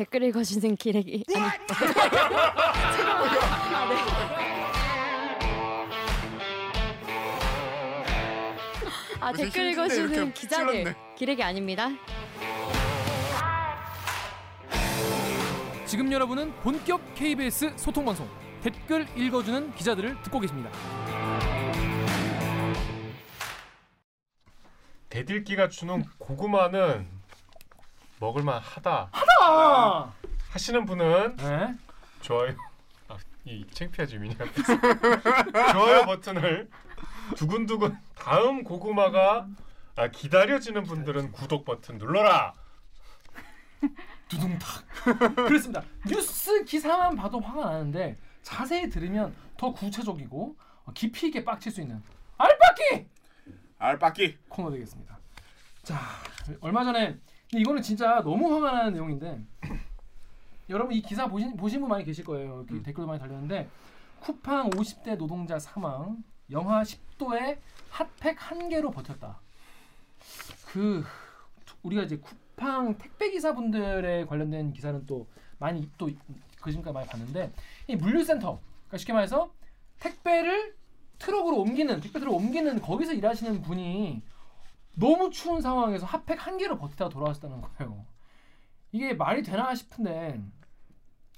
댓글 읽어주는 기레기 아니 아, 네. 아 댓글 읽어주는 기자들 기레기 아닙니다. 지금 여러분은 본격 KBS 소통 방송 댓글 읽어주는 기자들을 듣고 계십니다. 대들기가 주는 고구마는 먹을만 하다 하다. 하시는 분은 네. 좋아요. 아, 이 창피하지 미니 좋아요 버튼을 두근두근 다음 고구마가 아, 기다려지는 분들은 구독 버튼 눌러라. 두둥탁. 그렇습니다. 뉴스 기사만 봐도 화가 나는데 자세히 들으면 더 구체적이고 깊이 있게 빡칠 수 있는 알바끼 알바끼 코너 되겠습니다. 자, 얼마 전에 근데 이거는 진짜 너무 화가 나는 내용인데 여러분 이 기사 보신 보신 분 많이 계실 거예요. 음. 댓글도 많이 달렸는데 쿠팡 50대 노동자 사망, 영하 10도에 핫팩 한 개로 버텼다. 그 우리가 이제 쿠팡 택배 기사분들에 관련된 기사는 또 많이 또 그지금까지 많이 봤는데 이 물류센터 그러니까 쉽게 말해서 택배를 트럭으로 옮기는 택배 트럭 옮기는 거기서 일하시는 분이 너무 추운 상황에서 핫팩 한 개로 버티다가 돌아왔다는 거예요. 이게 말이 되나 싶은데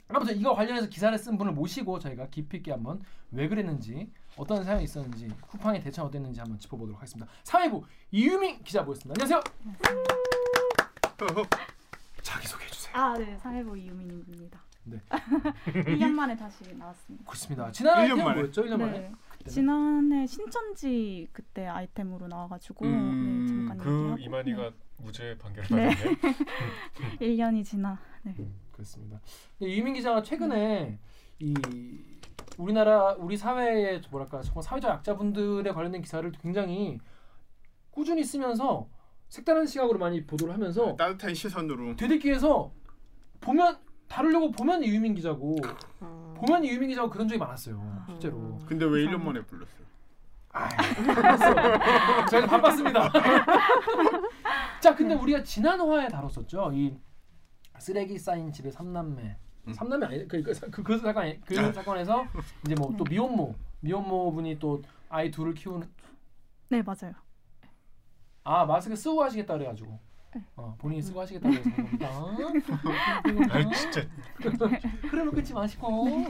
아무튼 이거 관련해서 기사를 쓴 분을 모시고 저희가 깊이 있게 한번 왜 그랬는지 어떤 사연이 있었는지 쿠팡의 대처는 어땠는지 한번 짚어보도록 하겠습니다. 사회부 이유민 기자 모셨습니다. 안녕하세요. 자기 소개해 주세요. 아, 네. 사회부 이유민입니다. 네. 1년 만에 다시 나왔습니다. 그렇습니다. 지난 일 아이템 년 만에. 뭐였죠? 1년 만에. 네. 지난해 신천지 그때 아이템으로 나와가지고 음, 네, 잠깐 그 얘기하고 이만희가 무죄 판결을 네. 받았네. 네. 1년이 지나 네. 그렇습니다. 근데 이민 기자가 최근에 이 우리나라 우리 사회의 뭐랄까 정말 사회적 약자분들에 관련된 기사를 굉장히 꾸준히 쓰면서 색다른 시각으로 많이 보도를 하면서 따뜻한 시선으로 되새기에서 보면 다루려고 보면 이유민 기자고 어. 보면 이유민 기자고 그런 적이 많았어요 실제로. 근데 왜 1년 만에 불렀어요? 바빴어. 저희가 바빴습니다. 자, 근데 우리가 지난 화에 다뤘었죠. 이 쓰레기 쌓인 집의 삼남매. 음. 삼남매 아니 그, 그, 그, 그 사건 그 아. 사건에서 이제 뭐 또 미혼모 미혼모 분이 또 아이 둘을 키우는 네, 맞아요. 아 마스크 쓰고 하시겠다 그래가지고 네. 어, 본인이 쓰고 하시겠다 그래서 한 겁니다. 아 진짜 흐름을 끊지 마시고.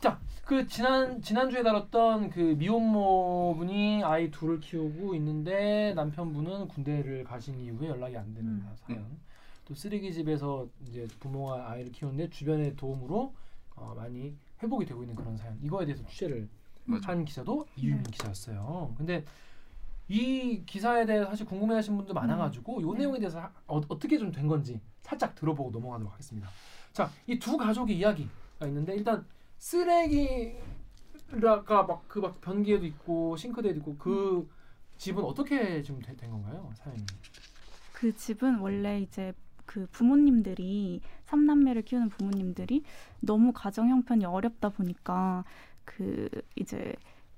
자, 그 지난 지난 주에 다뤘던 그 미혼모 분이 아이 둘을 키우고 있는데 남편분은 군대를 가신 이후에 연락이 안 되는 음. 사연. 또 쓰레기집에서 이제 부모가 아이를 키우는데 주변의 도움으로 어, 많이 회복이 되고 있는 그런 사연. 이거에 대해서 취재를 맞아. 한 기자도 이유민 네. 기자였어요. 근데 이 기사에 대해서 사실 궁금해하시는 분도 많아가지고 이 네. 내용에 대해서 하- 어, 어떻게 좀 된 건지 살짝 들어보고 넘어가도록 하겠습니다. 자, 이 두 가족의 이야기가 있는데 일단 쓰레기가 막 그 막 변기에도 있고 싱크대에도 있고 그 집은 어떻게 지금 되- 된 건가요, 사연이? 그 집은 원래 이제 그 부모님들이 삼남매를 키우는 부모님들이 너무 가정 형편이 어렵다 보니까 그 이제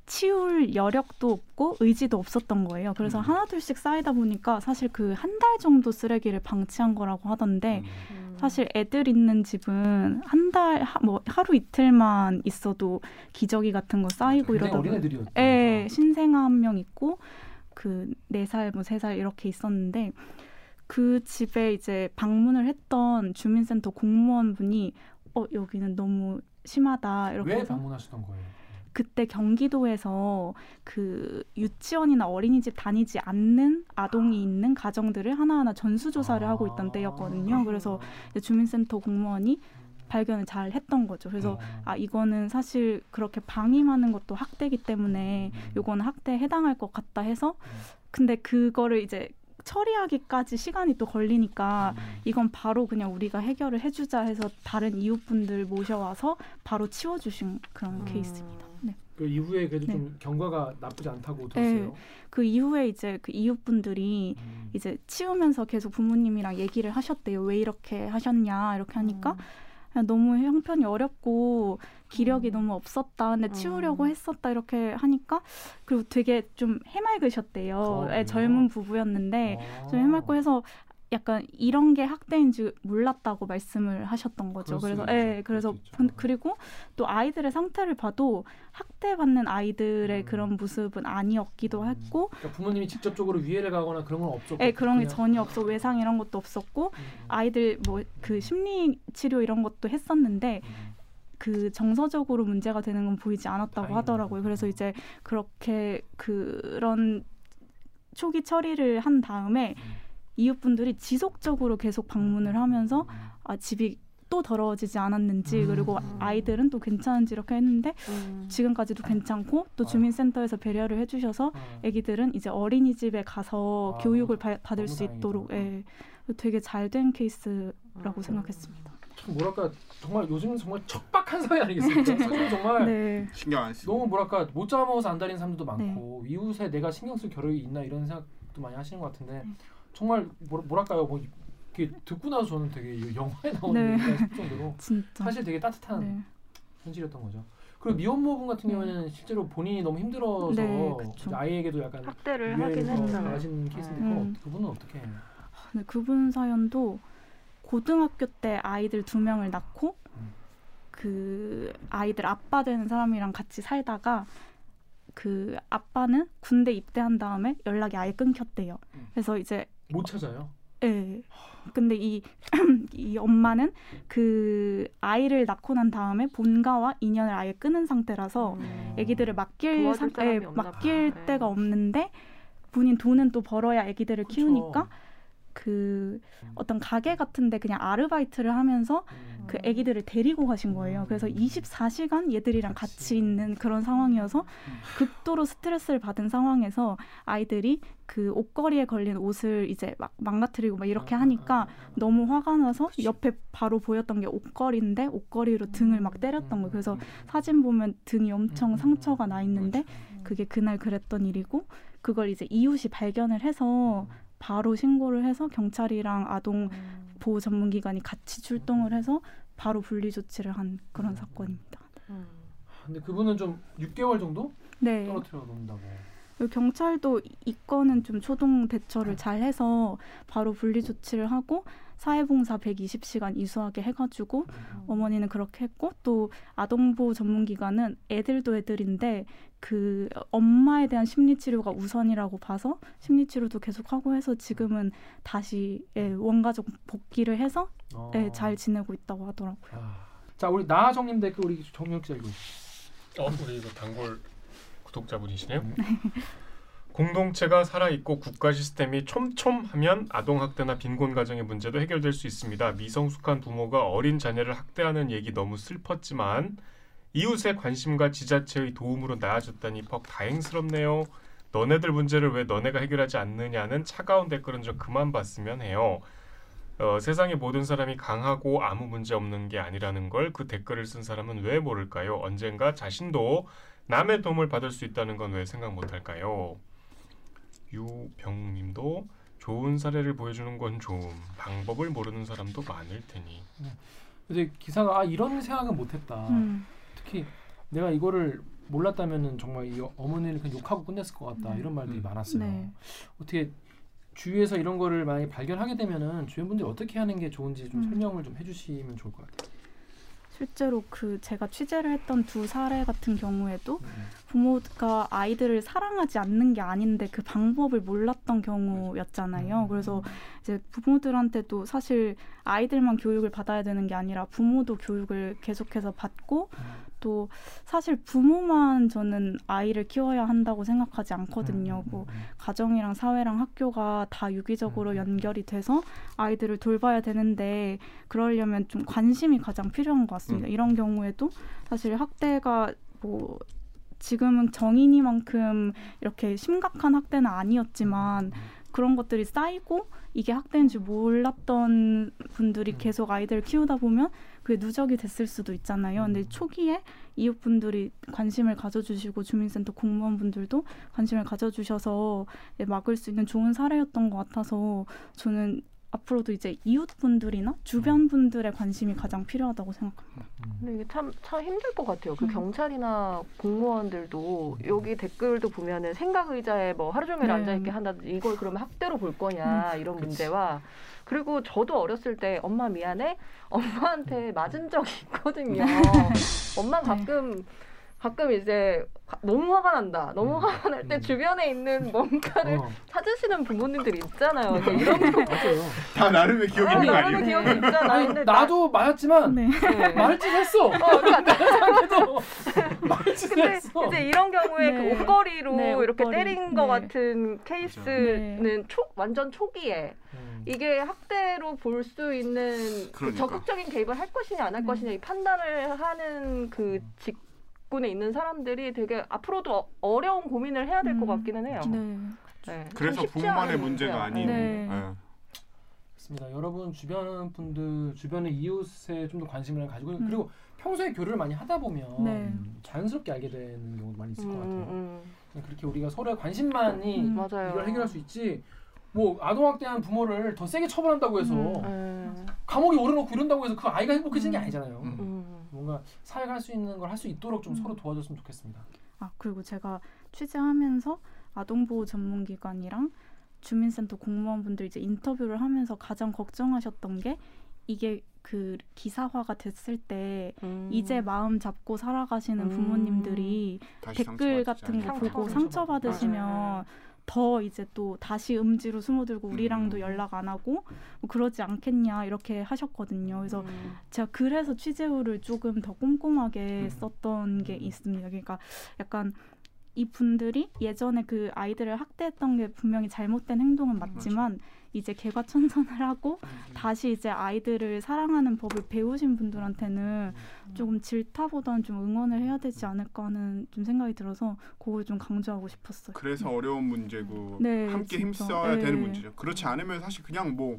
치울 여력도 없고 의지도 없었던 거예요. 그래서 음. 하나둘씩 쌓이다 보니까 사실 그 한 달 정도 쓰레기를 방치한 거라고 하던데 음. 사실 애들 있는 집은 한 달 뭐 하루 이틀만 있어도 기저귀 같은 거 쌓이고 이러다 보니. 예, 신생아 한 명 있고 그 네 살 뭐 세 살 이렇게 있었는데 그 집에 이제 방문을 했던 주민센터 공무원분이 어 여기는 너무 심하다 이렇게 왜 해서 방문하셨던 거예요? 그때 경기도에서 그 유치원이나 어린이집 다니지 않는 아동이 있는 가정들을 하나하나 전수조사를 하고 있던 때였거든요. 그래서 주민센터 공무원이 발견을 잘 했던 거죠. 그래서 어. 아 이거는 사실 그렇게 방임하는 것도 학대기 때문에 요거는 학대에 해당할 것 같다 해서 근데 그거를 이제 처리하기까지 시간이 또 걸리니까 음. 이건 바로 그냥 우리가 해결을 해주자 해서 다른 이웃분들 모셔와서 바로 치워주신 그런 음. 케이스입니다. 네. 그 이후에 그래도 네. 좀 경과가 나쁘지 않다고 들었어요. 그 이후에 이제 그 이웃분들이 음. 이제 치우면서 계속 부모님이랑 얘기를 하셨대요. 왜 이렇게 하셨냐 이렇게 하니까 그냥 너무 형편이 어렵고 기력이 음. 너무 없었다. 근데 치우려고 음. 했었다 이렇게 하니까 그리고 되게 좀 해맑으셨대요. 어, 예, 그래요? 젊은 부부였는데 아. 좀 해맑고 해서 약간 이런 게 학대인지 몰랐다고 말씀을 하셨던 거죠. 그래서. 예, 그래서 그리고 또 아이들의 상태를 봐도 학대받는 아이들의 음. 그런 모습은 아니었기도 음. 했고 그러니까 부모님이 직접적으로 위해를 가거나 그런 건 없었고 예, 그런 게 그냥- 전혀 없어 외상 이런 것도 없었고 음, 아이들 뭐 그 심리 치료 이런 것도 했었는데 음. 그 정서적으로 문제가 되는 건 보이지 않았다고. 하더라고요. 그래서 이제 그렇게 그런 초기 처리를 한 다음에 음. 이웃분들이 지속적으로 계속 방문을 하면서 아 집이 또 더러워지지 않았는지 음. 그리고 아이들은 또 괜찮은지 이렇게 했는데 음. 지금까지도 괜찮고 또 아. 주민센터에서 배려를 해주셔서 어. 아기들은 이제 어린이집에 가서 아, 교육을 바- 받을 수 있도록. 예. 되게 잘 된 케이스라고 음. 생각했습니다. 참 뭐랄까 정말 요즘 정말 척박한 사회 아니겠습니까? 사실 정말 네. 신경 안 쓰고. 너무 뭐랄까 못 잡아먹어서 안 다니는 사람들도 많고 이웃에 내가 신경 쓸 겨를이 있나 이런 생각도 많이 하시는 것 같은데 네. 정말 뭐, 뭐랄까요 뭐 이렇게 듣고 나서 저는 되게 이 영화에 나오는 네. 얘기가 정도로 진짜. 사실 되게 따뜻한 네. 현실이었던 거죠. 그리고 미혼모분 같은 네. 경우에는 실제로 본인이 너무 힘들어서 네, 아이에게도 약간 학대를 하긴 더 했잖아요. 하신 케이스인데 음. 그분은 어떻게 해요? 네, 그분 사연도 고등학교 때 아이들 두 명을 낳고 음. 그 아이들 아빠 되는 사람이랑 같이 살다가 그 아빠는 군대 입대한 다음에 연락이 아예 끊겼대요. 음. 그래서 이제 못 찾아요. 예. 근데 이, 이 엄마는 그 아이를 낳고 난 다음에 본가와 인연을 아예 끊은 상태라서 음. 아기들을 맡길 도와줄 상, 사람이 예, 맡길 봐. 데가 네. 없는데 본인 돈은 또 벌어야 아기들을 그쵸. 키우니까 그 음. 어떤 가게 같은데 그냥 아르바이트를 하면서 음. 그 아기들을 데리고 가신 거예요. 그래서 음. 24시간 얘들이랑 같이. 있는 그런 상황이어서 극도로 스트레스를 받은 상황에서 아이들이 그 옷걸이에 걸린 옷을 이제 막 망가뜨리고 막 이렇게 아, 하니까 아, 아, 아. 너무 화가 나서. 옆에 바로 보였던 게 옷걸이인데 옷걸이로 등을 막 때렸던 거예요. 그래서 음, 사진 보면 등이 엄청 음, 상처가 나 있는데. 그게 그날 그랬던 일이고 그걸 이제 이웃이 발견을 해서 바로 신고를 해서 경찰이랑 아동 음. 보호 전문 기관이 같이 출동을 해서 바로 분리 조치를 한 그런 음. 사건입니다. 음. 근데 그분은 좀 6개월 정도 네. 떨어뜨려 놓는다고. 경찰도 이 건은 좀 초동 대처를 음. 잘 해서 바로 분리 조치를 하고 사회봉사 120시간 이수하게 해가지고 음. 어머니는 그렇게 했고 또 아동보호 전문기관은 애들도 애들인데 그 엄마에 대한 심리치료가 우선이라고 봐서 심리치료도 계속 하고 해서 지금은 다시 예, 원가족 복귀를 해서 어. 예, 잘 지내고 있다고 하더라고요. 아. 자 우리 나정님 댓글 우리 정명 기자 읽어. 어, 우리 이거 단골 구독자분이시네요. 음. 공동체가 살아있고 국가 시스템이 촘촘하면 아동학대나 빈곤 가정의 문제도 해결될 수 있습니다. 미성숙한 부모가 어린 자녀를 학대하는 얘기 너무 슬펐지만 이웃의 관심과 지자체의 도움으로 나아졌다니 퍽 다행스럽네요. 너네들 문제를 왜 너네가 해결하지 않느냐는 차가운 댓글은 좀 그만 봤으면 해요. 어, 세상의 모든 사람이 강하고 아무 문제 없는 게 아니라는 걸 그 댓글을 쓴 사람은 왜 모를까요? 언젠가 자신도 남의 도움을 받을 수 있다는 건 왜 생각 못할까요? 유병님도 좋은 사례를 보여주는 건 좋음. 방법을 모르는 사람도 많을 테니. 근데 기사가 아 이런 생각은 못했다. 음, 특히 내가 이거를 몰랐다면은 정말 이 어머니를 그냥 욕하고 끝냈을 것 같다 음. 이런 말들이 음. 많았어요. 네. 어떻게 주위에서 이런 거를 많이 발견하게 되면은 주변 분들이 어떻게 하는 게 좋은지 좀 음. 설명을 좀 해주시면 좋을 것 같아요. 실제로 그 제가 취재를 했던 두 사례 같은 경우에도 음. 부모가 아이들을 사랑하지 않는 게 아닌데 그 방법을 몰랐던 경우였잖아요. 음. 그래서 이제 부모들한테도 사실 아이들만 교육을 받아야 되는 게 아니라 부모도 교육을 계속해서 받고 음. 또 사실 부모만 저는 아이를 키워야 한다고 생각하지 않거든요. 음, 뭐 음, 음. 가정이랑 사회랑 학교가 다 유기적으로 음. 연결이 돼서 아이들을 돌봐야 되는데 그러려면 좀 관심이 가장 필요한 것 같습니다. 음. 이런 경우에도 사실 학대가 뭐 지금은 정인이만큼 이렇게 심각한 학대는 아니었지만 그런 것들이 쌓이고 이게 학대인 줄 몰랐던 분들이 음. 계속 아이들을 키우다 보면 그게 누적이 됐을 수도 있잖아요. 근데 음. 초기에 이웃분들이 관심을 가져주시고 주민센터 공무원분들도 관심을 가져주셔서 예, 막을 수 있는 좋은 사례였던 것 같아서 저는 앞으로도 이제 이웃분들이나 주변 분들의 관심이 가장 필요하다고 생각합니다. 근데 이게 참, 참 힘들 것 같아요. 그 음. 경찰이나 공무원들도 여기 댓글도 보면은 생각 의자에 뭐 하루 종일 네. 앉아있게 한다든지 이걸 그러면 학대로 볼 거냐 이런 그치. 문제와 그리고 저도 어렸을 때 엄마 미안해 엄마한테 맞은 적이 있거든요. 엄마 가끔 가끔 이제 가- 너무 화가 난다. 너무 음. 화가 날때 음. 주변에 있는 뭔가를 어, 찾으시는 부모님들이 있잖아요. 근데 이런 거 맞아요. 다 나름의 기억이 아니, 있는 거 아니에요? 기억이 있잖아. 아니 나도 맞았지만 네. 나, 네. 말을 찢었어. 어, 그러니까 근데 찢었어. 이제 이런 경우에 네. 그 옷걸이로 네, 이렇게 옷걸이. 때린 것 네. 같은 케이스는 초, 완전 초기에 음. 이게 학대로 볼 수 있는 그 그러니까. 적극적인 개입을 할 것이냐 안할 네. 것이냐 이 판단을 하는 그 직 군에 있는 사람들이 되게 앞으로도 어- 어려운 고민을 해야 될것 음. 같기는 해요. 네. 네. 참 그래서 부모만의 문제가. 아닌. 네. 예. 맞습니다. 여러분 주변 분들 주변의 이웃에 좀 더 관심을 가지고 음. 그리고 평소에 교류를 많이 하다 보면 네. 자연스럽게 알게 되는 경우도 많이 있을 것 음, 같아요. 음, 그냥 그렇게 우리가 서로의 관심만이 음. 이걸 해결할 수 있지. 뭐 아동학대한 부모를 더 세게 처벌한다고 해서 음. 음, 감옥에 오려놓고 이런다고 해서 그 아이가 행복해지는 게 음. 아니잖아요. 음. 음. 뭔가 할수 있는 걸 할 수 있도록 좀 음. 서로 도와줬으면 좋겠습니다. 아 그리고 제가 취재하면서 아동보호 전문기관이랑 주민센터 공무원분들 이제 인터뷰를 하면서 가장 걱정하셨던 게 이게 그 기사화가 됐을 때 음. 이제 마음 잡고 살아가시는 음. 부모님들이 다시 댓글 같은 거. 보고 상처. 상처 받으시면 맞아요. 더 이제 또 다시 음지로 숨어들고 우리랑도 음. 연락 안 하고 뭐 그러지 않겠냐 이렇게 하셨거든요. 그래서 음. 제가 그래서 취재후를 조금 더 꼼꼼하게 음. 썼던 게 음. 있습니다. 그러니까 약간 이 분들이 예전에 그 아이들을 학대했던 게 분명히 잘못된 행동은 맞지만 이제 개과천선을 하고 다시 이제 아이들을 사랑하는 법을 배우신 분들한테는 조금 질타보다는 좀 응원을 해야 되지 않을까 하는 좀 생각이 들어서 그걸 좀 강조하고 싶었어요. 그래서 어려운 문제고 네, 함께 진짜. 힘써야 네. 되는 문제죠. 그렇지 않으면 사실 그냥 뭐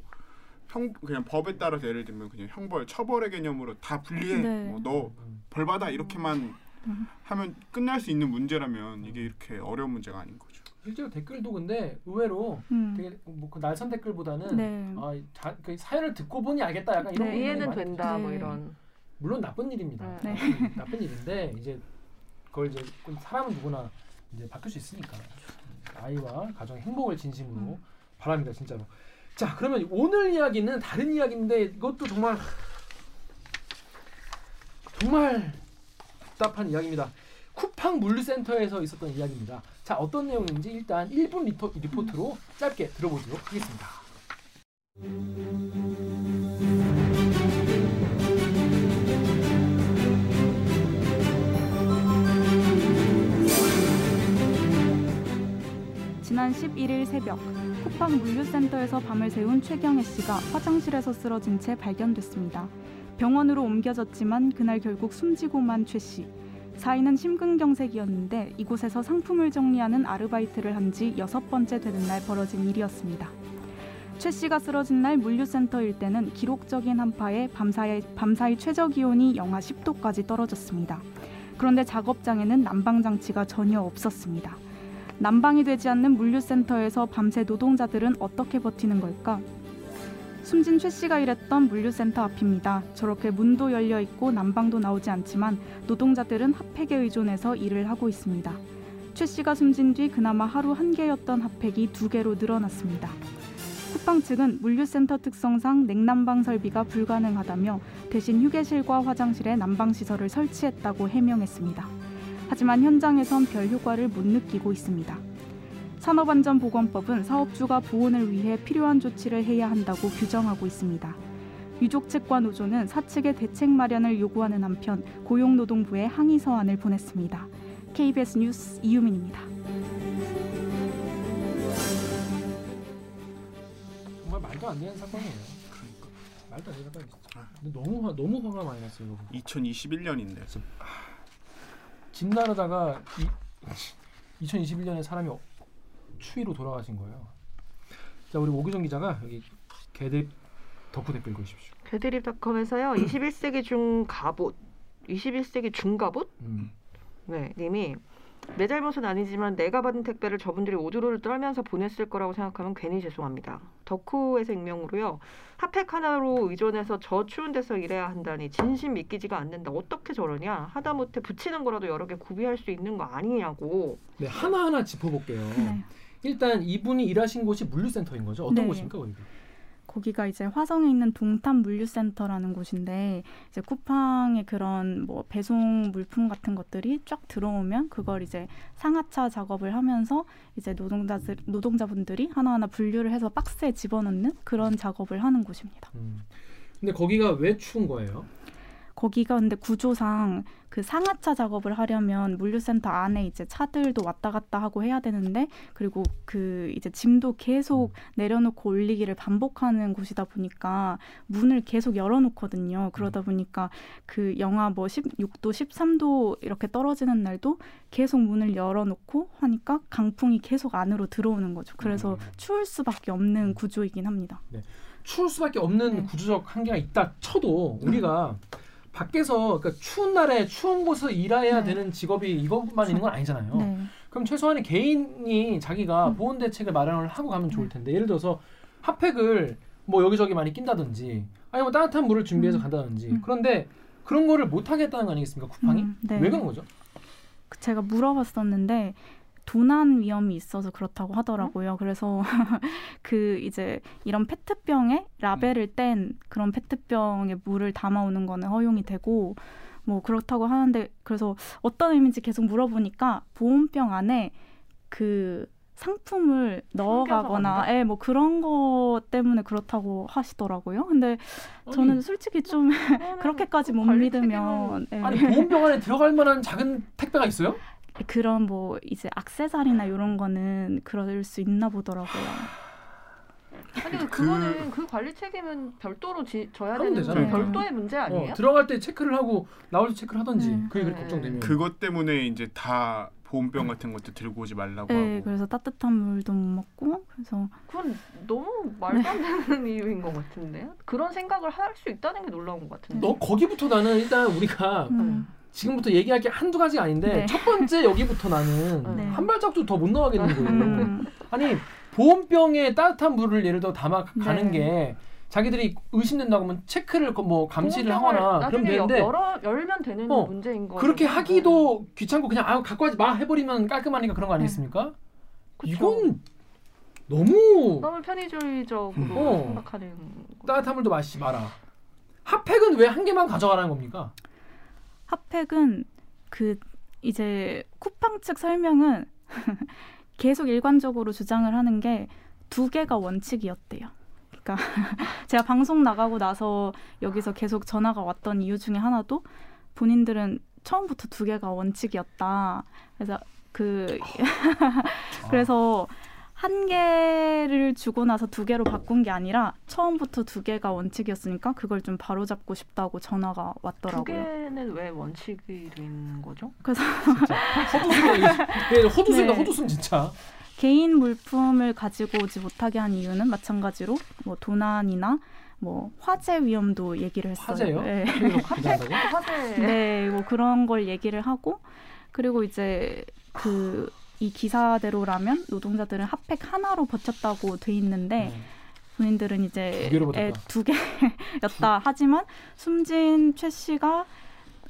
형 그냥 법에 따라서 예를 들면 그냥 형벌 처벌의 개념으로 다 분리해. 네. 뭐 너벌 받아 이렇게만 음. 하면 끝날 수 있는 문제라면 이게 이렇게 어려운 문제가 아닌 거죠. 실제로 댓글도 근데 의외로 음. 되게 뭐 그 날선 댓글보다는 네. 아, 자, 그 사연을 듣고 보니 알겠다 약간 이런 네. 이해는 된다 뭐 네. 이런. 물론 나쁜 일입니다. 네. 나쁜, 나쁜 일인데 이제 그걸 이제 사람은 누구나 이제 바뀔 수 있으니까 아이와 가정의 행복을 진심으로 음. 바랍니다 진짜로. 자 그러면 오늘 이야기는 다른 이야기인데 이것도 정말 정말 답답한 이야기입니다. 쿠팡 물류센터에서 있었던 이야기입니다. 자 어떤 내용인지 일단 1분 리포, 리포트로 짧게 들어보도록 하겠습니다. 지난 11일 새벽 쿠팡 물류센터에서 밤을 새운 최경혜 씨가 화장실에서 쓰러진 채 발견됐습니다. 병원으로 옮겨졌지만 그날 결국 숨지고만 최 씨. 사인은 심근경색이었는데 이곳에서 상품을 정리하는 아르바이트를 한 지 여섯 번째 되는 날 벌어진 일이었습니다. 최 씨가 쓰러진 날 물류센터 일대는 기록적인 한파에 밤사이, 밤사이 최저 기온이 영하 10도까지 떨어졌습니다. 그런데 작업장에는 난방 장치가 전혀 없었습니다. 난방이 되지 않는 물류센터에서 밤새 노동자들은 어떻게 버티는 걸까? 숨진 최 씨가 일했던 물류센터 앞입니다. 저렇게 문도 열려 있고 난방도 나오지 않지만 노동자들은 핫팩에 의존해서 일을 하고 있습니다. 최 씨가 숨진 뒤 그나마 하루 한 개였던 핫팩이 두 개로 늘어났습니다. 쿠팡 측은 물류센터 특성상 냉난방 설비가 불가능하다며 대신 휴게실과 화장실에 난방 시설을 설치했다고 해명했습니다. 하지만 현장에선 별 효과를 못 느끼고 있습니다. 산업안전보건법은 사업주가 보온을 위해 필요한 조치를 해야 한다고 규정하고 있습니다. 유족 측과 노조는 사측의 대책 마련을 요구하는 한편 고용노동부에 항의 서한을 보냈습니다. KBS 뉴스 이유민입니다. 정말 말도 안 되는 사건이에요. 말도 안 되는 사건이 진짜. 근데 너무 화, 너무 화가 많이 났어요. 이거. 2021년인데 집 나르다가 이, 2021년에 사람이 어- 추위로 돌아가신 거예요. 자 우리 오규정 기자가 여기 개대 덕후 댓글 읽으십시오. 개드립닷컴에서요. 21세기 중 갑옷, 21세기 중 갑옷 음. 네, 님이 내 잘못은 아니지만 내가 받은 택배를 저분들이 오두루를 떨면서 보냈을 거라고 생각하면 괜히 죄송합니다. 덕후에서 익명으로요. 핫팩 하나로 의존해서 저 추운 데서 일해야 한다니 진심 믿기지가 않는다. 어떻게 저러냐? 하다못해 붙이는 거라도 여러 개 구비할 수 있는 거 아니냐고. 네 하나 하나 짚어볼게요. 네. 일단 이분이 일하신 곳이 물류센터인 거죠. 어떤 네. 곳입니까 거기가? 거기가 이제 화성에 있는 동탄 물류센터라는 곳인데 이제 쿠팡의 그런 뭐 배송 물품 같은 것들이 쫙 들어오면 그걸 이제 상하차 작업을 하면서 이제 노동자들 노동자분들이 하나하나 분류를 해서 박스에 집어넣는 그런 작업을 하는 곳입니다. 음. 근데 거기가 왜 추운 거예요? 거기가 근데 구조상 그 상하차 작업을 하려면 물류센터 안에 이제 차들도 왔다 갔다 하고 해야 되는데 그리고 그 이제 짐도 계속 내려놓고 올리기를 반복하는 곳이다 보니까 문을 계속 열어놓거든요. 그러다 보니까 그 영하 뭐 16도, 13도 이렇게 떨어지는 날도 계속 문을 열어놓고 하니까 강풍이 계속 안으로 들어오는 거죠. 그래서 음. 추울 수밖에 없는 구조이긴 합니다. 추울 수밖에 없는 네. 구조적 한계가 있다 쳐도 우리가 밖에서 그러니까 추운 날에 추운 곳에서 일해야 네. 되는 직업이 이것만 있는 건 아니잖아요. 네. 그럼 최소한의 개인이 자기가 음. 보온 대책을 마련을 하고 가면 좋을 텐데 예를 들어서 핫팩을 뭐 여기저기 많이 낀다든지 아니면 따뜻한 물을 준비해서 음. 간다든지 음. 그런데 그런 거를 못 하겠다는 거 아니겠습니까 쿠팡이 음, 네. 왜 그런 거죠? 그 제가 물어봤었는데 도난 위험이 있어서 그렇다고 하더라고요. 그래서 그 이제 이런 페트병에 라벨을 뗀 그런 페트병에 물을 담아오는 거는 허용이 되고 뭐 그렇다고 하는데 그래서 어떤 의미인지 계속 물어보니까 보온병 안에 그 상품을 넣어가거나? 예, 뭐 그런 거 때문에 그렇다고 하시더라고요. 근데 저는 아니, 솔직히 좀 그렇게까지 못 믿으면 예. 아니 보온병 안에 들어갈 만한 작은 택배가 있어요? 그런 뭐 이제 악세사리나 이런 거는 그럴 수 있나 보더라고요. 아니 그- 그거는 그 관리 책임은 별도로 지, 져야 되는 되잖아요. 별도의 문제 아니에요? 어, 들어갈 때 체크를 하고 나올 때 체크를 하던지 네. 그게 그렇게 네. 걱정되면 그것 때문에 이제 다 보온병 같은 것도 들고 오지 말라고 네, 하고. 그래서 따뜻한 물도 못 먹고 그래서 그건 너무 말도 안 되는 이유인 것 같은데요? 그런 생각을 할 수 있다는 게 놀라운 것 같은데. 너 거기부터 나는 일단 우리가 음, 지금부터 얘기할 게 한두 가지가 아닌데 네. 첫 번째 여기부터 나는 네. 한 발짝도 더 못 나가겠는 거예요. 음, 아니 보온병에 따뜻한 물을 예를 들어 담아 가는 네. 게 자기들이 의심된다고 하면 체크를 거- 뭐 감시를 하거나 그럼 되는데 열어, 열면 되는 어, 문제인 거. 그렇게 하기도 귀찮고 그냥 아 갖고 하지 마 해버리면 깔끔하니까 그런 거 아니겠습니까? 그쵸. 이건 너무 너무 편의주의적으로 어. 생각하는 거. 따뜻한 물도 마시지 마라. 핫팩은 왜 한 개만 가져가라는 겁니까? 핫팩은 그 이제 쿠팡 측 설명은 계속 일관적으로 주장을 하는 게 두 개가 원칙이었대요. 그러니까 제가 방송 나가고 나서 여기서 계속 전화가 왔던 이유 중에 하나도 본인들은 처음부터 두 개가 원칙이었다. 그래서 그 그래서 한 개를 주고 나서 두 개로 바꾼 게 아니라 처음부터 두 개가 원칙이었으니까 그걸 좀 바로잡고 싶다고 전화가 두 왔더라고요. 개는 왜 원칙인 거죠? 그래서. 예, 허두순이다. 네. 허두순 진짜. 개인 물품을 가지고 오지 못하게 한 이유는 마찬가지로 뭐 도난이나 뭐 화재 위험도 얘기를 했어요. 화재요? 네. 그래서 기다한다고? 화재. 네, 뭐 그런 걸 얘기를 하고 그리고 이제 그 이 기사대로라면 노동자들은 핫팩 하나로 버텼다고 돼 있는데 본인들은 이제 두두 개 였다. 하지만 숨진 최 씨가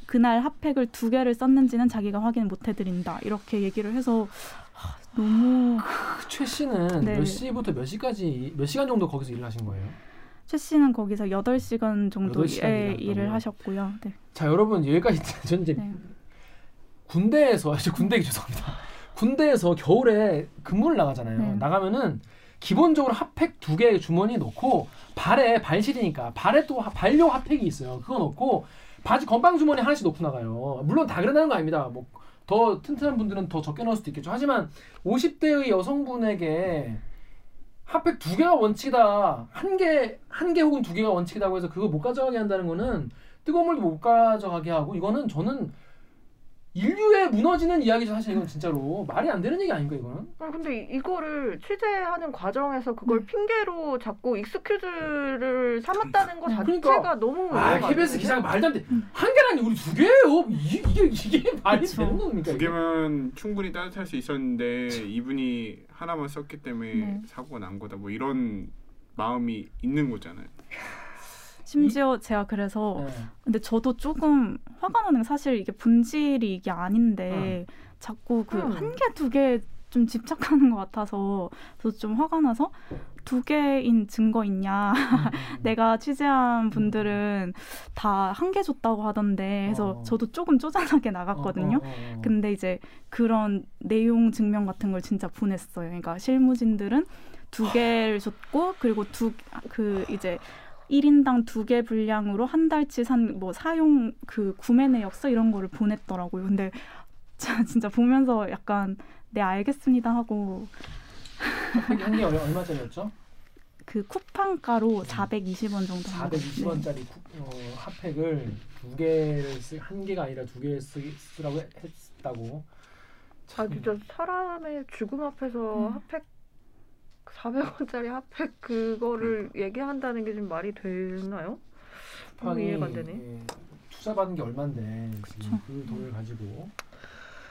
그날 핫팩을 두 개를 썼는지는 자기가 확인 못 해드린다. 이렇게 얘기를 해서 하, 너무 그최 씨는 네. 몇 시부터 몇 시까지 몇 시간 정도 거기서 일을 하신 거예요? 최 씨는 거기서 8시간 정도 8시간 예, 일을? 하셨고요. 네. 자 여러분 여기까지 전 이제 네. 군대에서 이제 군대 얘기 죄송합니다. 군대에서 겨울에 근무를 나가잖아요. 네. 나가면은 기본적으로 핫팩 두 개 주머니 넣고 발에 발실이니까 발에 또 하- 발효 핫팩이 있어요. 그거 넣고 바지 건방 주머니 하나씩 넣고 나가요. 물론 다 그런다는 거 아닙니다. 뭐 더 튼튼한 분들은 더 적게 넣을 수도 있겠죠. 하지만 50대의 여성분에게 핫팩 두 개가 원칙이다. 한 개, 한 개 혹은 두 개가 원칙이라고 해서 그거 못 가져가게 한다는 거는 뜨거운 물도 못 가져가게 하고 이거는 저는 인류의 무너지는 이야기죠 사실 이건 진짜로 말이 안 되는 얘기 아닌가 이거는? 아 근데 이- 이거를 취재하는 과정에서 그걸 네. 핑계로 잡고 익스큐즈를 삼았다는 것 네. 자체가 그러니까. 너무 아 KBS? 기자가 말도 안 돼. 음. 한 개라니 우리 두 개예요. 이 게 이게, 이게 말이 그쵸. 되는 겁니까? 두 이게? 개면 충분히 따뜻할 수 있었는데 이분이 하나만 썼기 때문에 네. 사고가 난 거다. 뭐 이런 마음이 있는 거잖아요. 심지어 제가 그래서 네. 근데 저도 조금 화가 나는 게 사실 이게 본질이 이게 아닌데 자꾸 그 음. 한개 두 개 좀 집착하는 것 같아서 저도 좀 화가 나서 두 개인 증거 있냐 음. 내가 취재한 분들은 다 한 개 줬다고 하던데 해서 어. 저도 조금 쪼잔하게 나갔거든요. 어, 어, 어, 어. 근데 이제 그런 내용 증명 같은 걸 진짜 보냈어요. 그러니까 실무진들은 두 개를 줬고 그리고 두 그 이제 1인당 두 개 분량으로 한 달치 산 뭐 사용 그 구매 내역서 이런 거를 보냈더라고요. 근데 자, 진짜 보면서 약간 네 알겠습니다 하고 핫팩이 한개 얼마짜리였죠? 그 쿠팡가로 420원 정도 한 거. 420원짜리 어, 핫팩을 두 개를 쓰, 한 개가 아니라 두 개를 쓰, 쓰라고 했- 했다고. 아 진짜 사람의 죽음 앞에서 음. 핫팩 400원짜리 핫팩 그거를 얘기한다는 게 지금 말이 되나요? 쿠팡이 이해가 안 되네. 예, 투자 받은 게 얼마인데 지금. 그 돈을 가지고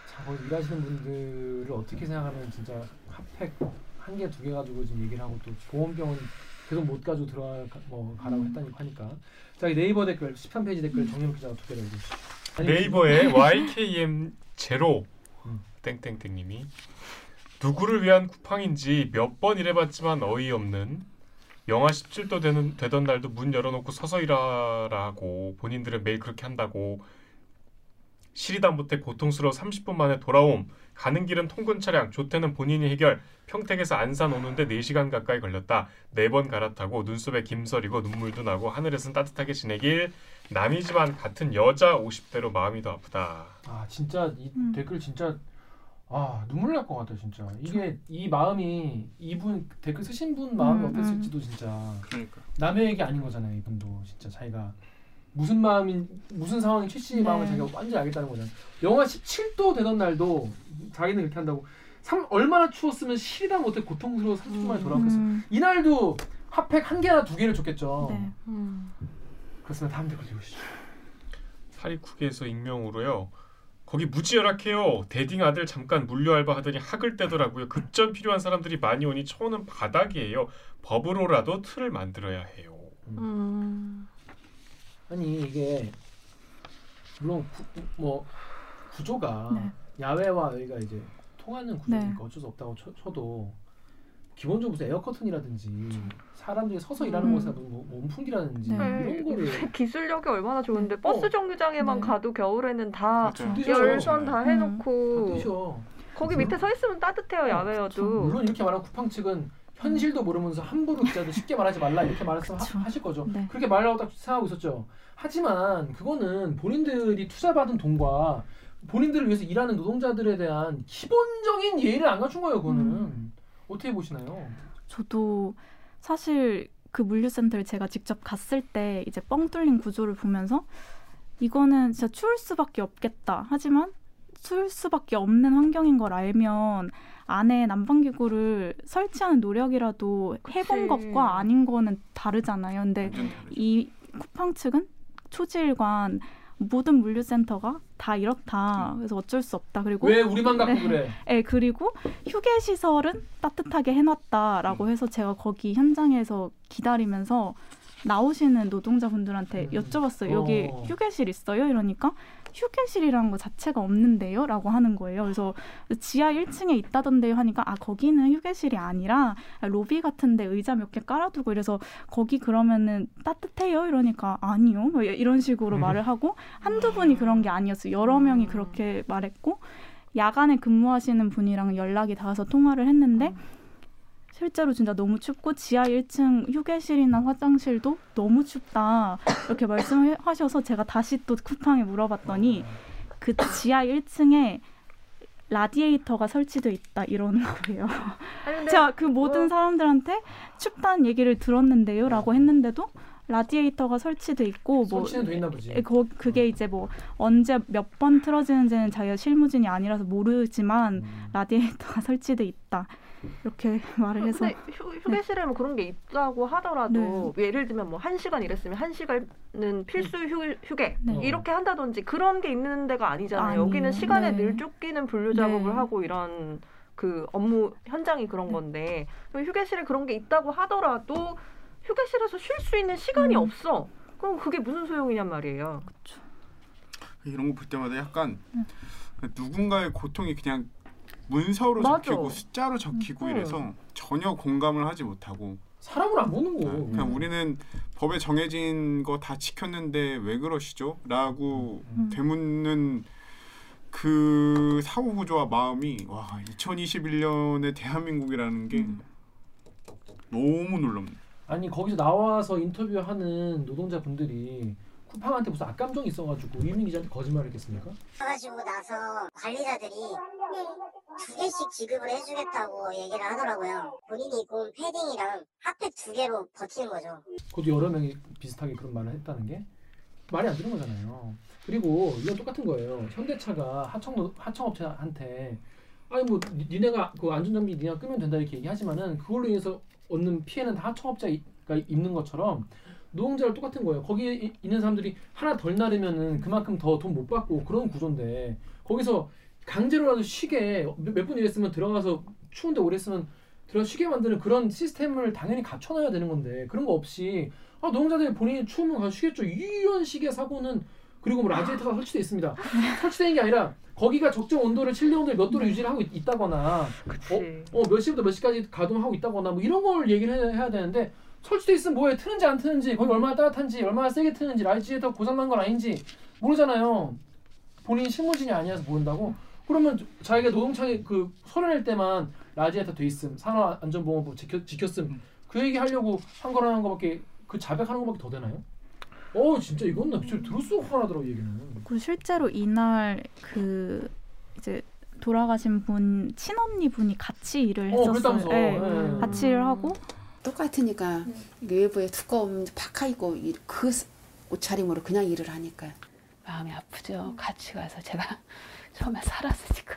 자 거기 일하시는 분들을 어떻게 생각하면 진짜 핫팩 한 개 두 개 가지고 지금 얘기를 하고 또 보험병원 계속 못 가지고 들어가 뭐 가라고 음. 했다니 하니까 자이 네이버 댓글 13페이지 댓글 정영 기자가 두 개를 읽으시죠. 네이버의 YKM 제로 음. 땡땡땡님이 누구를 위한 쿠팡인지 몇 번 일해봤지만 어이없는 영하 17도 되는 되던 날도 문 열어놓고 서서 일하라고 본인들은 매일 그렇게 한다고 시리다 못해 고통스러워 30분 만에 돌아옴. 가는 길은 통근 차량 조퇴는 본인이 해결. 평택에서 안산 오는데 4시간 가까이 걸렸다. 네번 갈아타고 눈썹에 김서리고 눈물도 나고 하늘에선 따뜻하게 지내길. 남이지만 같은 여자 50대로 마음이 더 아프다. 아 진짜 이 음. 댓글 진짜 아 눈물 날 것 같아 진짜. 이게 이 마음이 이분 댓글 쓰신 분 마음이 음, 어땠을지도 진짜 그러니까. 남의 얘기 아닌 거잖아요 이분도. 진짜 자기가 무슨 마음인 무슨 상황인 최 씨의 네. 마음을 자기가 완전히 알겠다는 거잖아요. 영하 17도 되던 날도 자기는 그렇게 한다고 삼, 얼마나 추웠으면 시리다 못해 고통스러워 30분 만에 돌아왔겠어 음, 이날도 핫팩 한 개나 두 개를 줬겠죠. 네. 음. 그렇습니다. 다음 댓글 읽으시죠. 사리쿠게에서 익명으로요. 거기 무지 열악해요. 대딩 아들 잠깐 물류 알바 하더니 학을 떼더라고요. 급전 필요한 사람들이 많이 오니 처우는 바닥이에요. 법으로라도 틀을 만들어야 해요. 음. 아니 이게 물론 구, 뭐 구조가 네. 야외와 여기가 이제 통하는 구조니까 어쩔 수 없다고 쳐, 쳐도 기본적으로 무슨 에어 커튼이라든지 사람들이 서서 일하는 음. 곳에 뭐 온풍기라든지 네. 이런 거를 요새 기술력이 얼마나 좋은데 네. 버스 어. 정류장에만 네. 가도 겨울에는 다. 열선 다 음. 해놓고 뜨셔요. 거기 밑에 서 있으면 따뜻해요 야외여도. 물론 이렇게 말하면 쿠팡 측은 현실도 모르면서 함부로 기자들 쉽게 말하지 말라 이렇게 말해서 그쵸. 하실 거죠. 네. 그렇게 말하고 딱 생각하고 있었죠. 하지만 그거는 본인들이 투자받은 돈과 본인들을 위해서 일하는 노동자들에 대한 기본적인 예의를 안 갖춘 거예요. 그거는 음. 어떻게 보시나요? 저도 사실 그 물류센터를 제가 직접 갔을 때 이제 뻥 뚫린 구조를 보면서 이거는 진짜 추울 수밖에 없겠다. 하지만 추울 수밖에 없는 환경인 걸 알면 안에 난방기구를 설치하는 노력이라도 해본 그치. 것과 아닌 거는 다르잖아요. 근데. 이 쿠팡 측은 초지일관 모든 물류센터가 다 이렇다. 그래서 어쩔 수 없다. 그리고 왜 우리만 갖고 네. 그래? 예, 그리고 휴게 시설은 따뜻하게 해놨다라고 음. 해서 제가 거기 현장에서 기다리면서 나오시는 노동자분들한테 음. 여쭤봤어요. 여기 어. 휴게실 있어요? 이러니까 휴게실이라는 거 자체가 없는데요 라고 하는 거예요. 그래서 지하 1층에 있다던데요 하니까 아 거기는 휴게실이 아니라 로비 같은데 의자 몇 개 깔아두고 이래서 거기 그러면은 따뜻해요? 이러니까 아니요. 뭐 이런 식으로 음. 말을 하고 한두 분이 그런 게 아니었어요. 여러 명이 음. 그렇게 말했고 야간에 근무하시는 분이랑 연락이 닿아서 통화를 했는데 실제로 진짜 너무 춥고 지하 1층 휴게실이나 화장실도 너무 춥다 이렇게 말씀하셔서 제가 다시 또 쿠팡에 물어봤더니 그 지하 1층에 라디에이터가 설치돼 있다 이러는 거예요. 제가 그 모든 어. 사람들한테 춥다는 얘기를 들었는데요라고 했는데도 라디에이터가 설치돼 있고 뭐 설치는 돼 있나 보지. 에, 거, 그게 이제 뭐 언제 몇 번 틀어지는지는 자기가 실무진이 아니라서 모르지만 음. 라디에이터가 설치돼 있다 이렇게 말을 해서 휴, 휴게실에 뭐 그런 게 있다고 하더라도 예를 들면 뭐 한 시간 일했으면 한 시간은 필수 휴, 휴게 네. 이렇게 한다든지 그런 게 있는 데가 아니잖아요. 아니에요. 여기는 시간에 네. 늘 쫓기는 분류 작업을 네. 하고 이런 그 업무 현장이 그런 네. 건데 휴게실에 그런 게 있다고 하더라도 휴게실에서 쉴 수 있는 시간이 음. 없어. 그럼 그게 무슨 소용이냔 말이에요. 이런 거 볼 때마다 약간 응. 누군가의 고통이 그냥 문서로 맞아. 적히고 숫자로 적히고 응. 이래서 전혀 공감을 하지 못하고 사람을 안 보는 거. 그냥 우리는 법에 정해진 거 다 지켰는데 왜 그러시죠? 라고 음. 되묻는 그 사고 구조와 마음이 와 2021년의 대한민국이라는 게 음. 너무 놀랍네. 아니 거기서 나와서 인터뷰하는 노동자분들이 쿠팡한테 무슨 악감정이 있어가지고 유민 기자한테 거짓말했겠습니까? 가지고 나서 관리자들이 두 개씩 지급을 해주겠다고 얘기를 하더라고요. 본인이 입은 패딩이랑 핫팩 두 개로 버티는 거죠. 그것도 여러 명이 비슷하게 그런 말을 했다는 게 말이 안 되는 거잖아요. 그리고 이건 똑같은 거예요. 현대차가 하청 하청업체한테 아니 뭐 니- 니네가 그 안전장비 니네가 끄면 된다 이렇게 얘기하지만은 그걸로 인해서 얻는 피해는 다 하청업자가 입는 것처럼 노동자를 똑같은 거예요. 거기에 이- 있는 사람들이 하나 덜 나르면은 그만큼 더 돈 못 받고 그런 구조인데 거기서 강제로라도 쉬게 몇 분 일했으면 들어가서 추운데 오래 있으면 들어 쉬게 만드는 그런 시스템을 당연히 갖춰놔야 되는 건데 그런 거 없이 아 노동자들이 본인이 추우면 가서 쉬겠죠 이런 식의 사고는 그리고 뭐 라디에이터가 설치돼 있습니다 설치된 게 아니라 거기가 적정 온도를 실내 온도를 몇 도로 유지를 하고 있- 있다거나 그치. 어몇 시부터 몇 시까지 가동하고 있다거나 뭐 이런 걸 얘기를 해- 해야 되는데 설치돼 있으면 뭐해 트는지 안 트는지 거기 얼마나 따뜻한지 얼마나 세게 트는지 라디에이터 고장난 건 아닌지 모르잖아요 본인이 실무진이 아니라서 모른다고 그러면 자기가 노동청에 그낼 때만 라디에이터 돼 있음 산업안전보건법 지켜, 지켰음 그 얘기 하려고 한 거라는 거밖에 그 자백하는 거밖에 더 되나요? 어 진짜 이건 나 진짜 들을수록 화가 나더라고 이 얘기는 그리고 실제로 이날 그 이제 돌아가신 분 친언니 분이 같이 일을 어 했었어요. 네. 예. 같이 일을 하고 똑같으니까 이게 외부에 두꺼운 파카 입고 이- 그 스- 옷차림으로 그냥 일을 하니까 마음이 아프죠. 같이 가서 제가 처음에 살았으니까.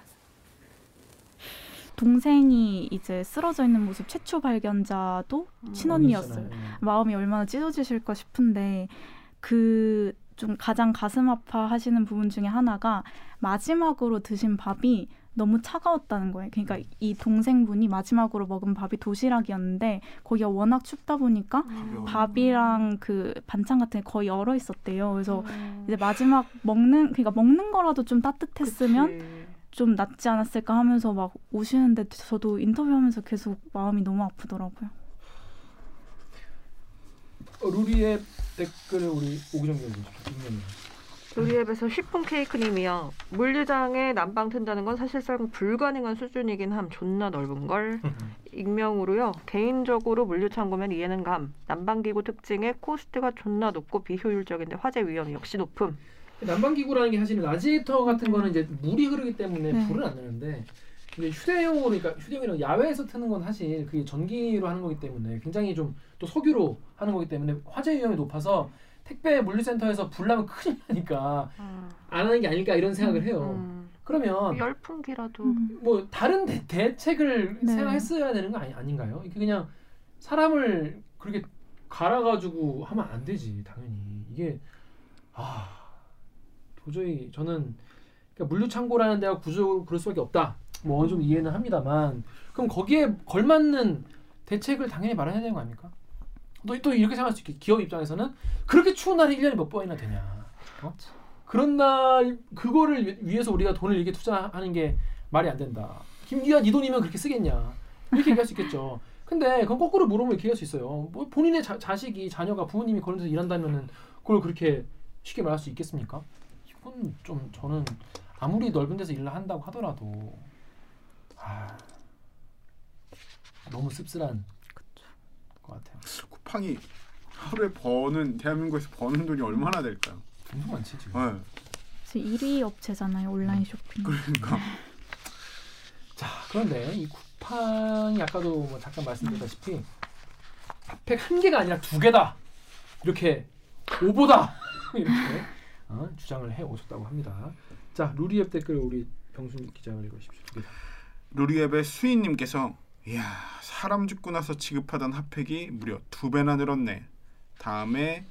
동생이 이제 쓰러져 있는 모습 최초 발견자도 친언니였어요. 언니잖아요. 마음이 얼마나 찢어지실까 싶은데 그 좀 가장 가슴 아파하시는 부분 중에 하나가 마지막으로 드신 밥이 너무 차가웠다는 거예요. 그러니까 이 동생분이 마지막으로 먹은 밥이 도시락이었는데 거기가 워낙 춥다 보니까 밥이랑 그 반찬 같은 게 거의 얼어 있었대요. 그래서 음. 이제 마지막 먹는 그러니까 먹는 거라도 좀 따뜻했으면 그치. 좀 낫지 않았을까 하면서 막 우시는데 저도 인터뷰하면서 계속 마음이 너무 아프더라고요. 어, 루리웹 댓글을 우리 오기정 기자 보십 루리웹에서 쉬폰 케이크님이요. 물류장에 난방 튼다는 건 사실상 불가능한 수준이긴 함. 존나 넓은 걸. 익명으로요. 개인적으로 물류 창고면 이해는 감. 난방기구 특징에 코스트가 존나 높고 비효율적인데 화재 위험이 역시 높음. 난방기구라는 게 사실은 라지에이터 같은 거는 이제 물이 흐르기 때문에 네. 불은 안 나는데 이제 휴대용으로 그러니까 휴대용이랑 야외에서 트는 건 사실 그게 전기로 하는 거기 때문에 굉장히 좀 또 석유로 하는 거기 때문에 화재 위험이 높아서 택배 물류센터에서 불 나면 큰일 나니까 안 하는 게 아닐까 이런 생각을 해요. 음, 그러면 열풍기라도 음. 뭐 다른 대, 대책을 네. 생각했어야 되는 거 아니, 아닌가요? 이게 그냥 사람을 그렇게 갈아가지고 하면 안 되지 당연히 이게 아 도저히 저는 그러니까 물류 창고라는 데가 구조적으로 그럴 수밖에 없다. 뭐 어느 정도 이해는 합니다만 그럼 거기에 걸맞는 대책을 당연히 마련해야 되는 거 아닙니까? 또, 또 이렇게 생각할 수 있게 기업 입장에서는 그렇게 추운 날이 1년에 몇 번이나 되냐. 어? 그런 날 그거를 위- 위해서 우리가 돈을 이렇게 투자하는 게 말이 안 된다. 김기아 네 돈이면 그렇게 쓰겠냐. 이렇게 얘기할 수 있겠죠. 근데 그건 거꾸로 물어보면 이렇게 얘기할 수 있어요. 뭐 본인의 자, 자식이 자녀가 부모님이 그런 데서 일한다면은 그걸 그렇게 쉽게 말할 수 있겠습니까? 이건 좀 저는 아무리 넓은 데서 일을 한다고 하더라도 아 너무 씁쓸한 것 같아요 쿠팡이 하루에 버는 대한민국에서 버는 돈이 얼마나 될까요? 엄청 많지 지금 네. 지금 1위 업체잖아요 온라인 쇼핑. 그러니까 그런데 이 쿠팡이 아까도 뭐 잠깐 말씀드렸다시피 핫팩 한 개가 아니라 두 개다 이렇게 오보다 이렇게 어, 주장을 해 오셨다고 합니다. 자 루리앱 댓글 우리 병순 기자가. 다. 루리앱의 수인님께서 이야 사람 죽고 나서 지급하던 핫팩이 무려 두 배나 늘었네. 다음에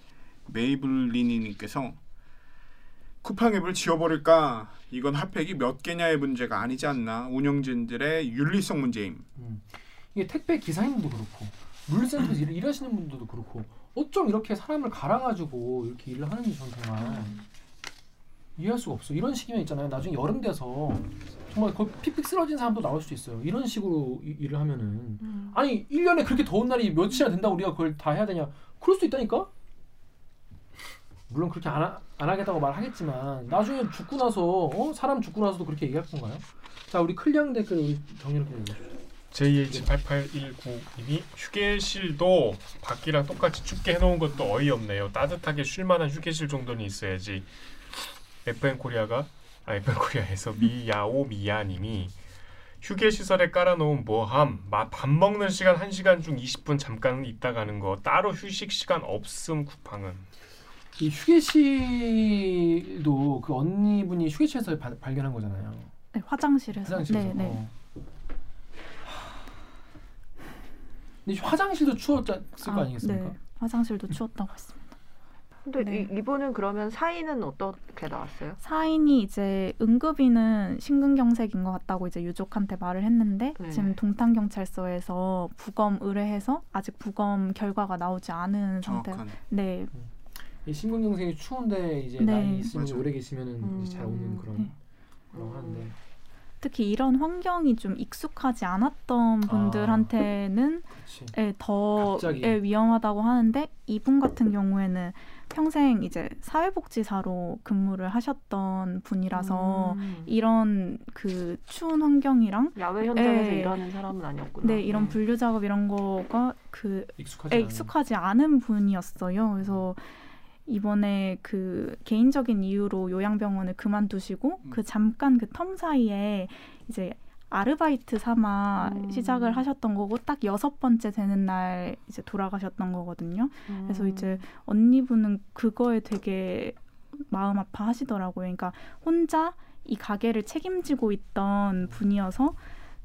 메이블리니님께서 쿠팡 앱을 지워버릴까? 이건 핫팩이 몇 개냐의 문제가 아니지 않나? 운영진들의 윤리성 문제임. 음. 이게 택배 기사님도 그렇고 물류센터에서 일, 일하시는 분들도 그렇고 어쩜 이렇게 사람을 갈아가지고 이렇게 일을 하는지 저는 정말 이해할 수가 없어. 이런 식이면 있잖아요. 나중에 여름 돼서 정말 거의 픽픽 쓰러진 사람도 나올 수 있어요. 이런 식으로 이- 일을 하면은 음. 아니 1년에 그렇게 더운 날이 며칠이나 된다고 우리가 그걸 다 해야 되냐? 그럴 수도 있다니까. 물론 그렇게 안, 하, 안 하겠다고 말하겠지만 나중에 죽고 나서 어? 사람 죽고 나서도 그렇게 얘기할 건가요? 자 우리 클리앙 댓글 우리 정리롭게 읽어주세요. JH8819님이 휴게실도 밖이랑 똑같이 춥게 해놓은 것도 어이없네요. 따뜻하게 쉴만한 휴게실 정도는 있어야지. FN 코리아가 아 FN 코리아에서 미야오 미야님이 휴게 시설에 깔아놓은 뭐함 마- 밥 먹는 시간 1 시간 중 20분 잠깐 있다 가는 거 따로 휴식 시간 없음 쿠팡은 이 휴게실도 그 언니분이 휴게실에서 바- 발견한 거잖아요. 네, 화장실에서. 화장실에서. 네, 네. 어. 근데 화장실도 추웠을 거 아니겠습니까? 네, 화장실도 추웠다고 했습니다. 근데 네. 이, 이분은 그러면 사인은 어떻게 나왔어요? 사인이 이제 응급인은 심근경색인 것 같다고 이제 유족한테 말을 했는데 네. 지금 동탄 경찰서에서 부검 의뢰해서 아직 부검 결과가 나오지 않은 상태. 네, 이 심근경색이 추운데 이제 네. 나이 있으면 맞아요. 오래 계시면은 음. 잘 오는 그런 네. 거라고 하는데 특히 이런 환경이 좀 익숙하지 않았던 분들한테는 그렇지. 예, 더. 예, 위험하다고 하는데 이분 같은 경우에는 평생 이제 사회복지사로 근무를 하셨던 분이라서 음. 이런 그 추운 환경이랑 야외 현장에서 예. 일하는 사람은 아니었구나. 네 이런 음. 분류 작업 이런 거가 그 익숙하지 에, 않은 익숙하지 않은 분이었어요. 그래서 이번에 그 개인적인 이유로 요양병원을 그만두시고 음. 그 잠깐 그 텀 사이에 이제 아르바이트 삼아 음. 시작을 하셨던 거고 딱 여섯 번째 되는 날 이제 돌아가셨던 거거든요. 음. 그래서 이제 언니분은 그거에 되게 마음 아파하시더라고요. 그러니까 혼자 이 가게를 책임지고 있던 분이어서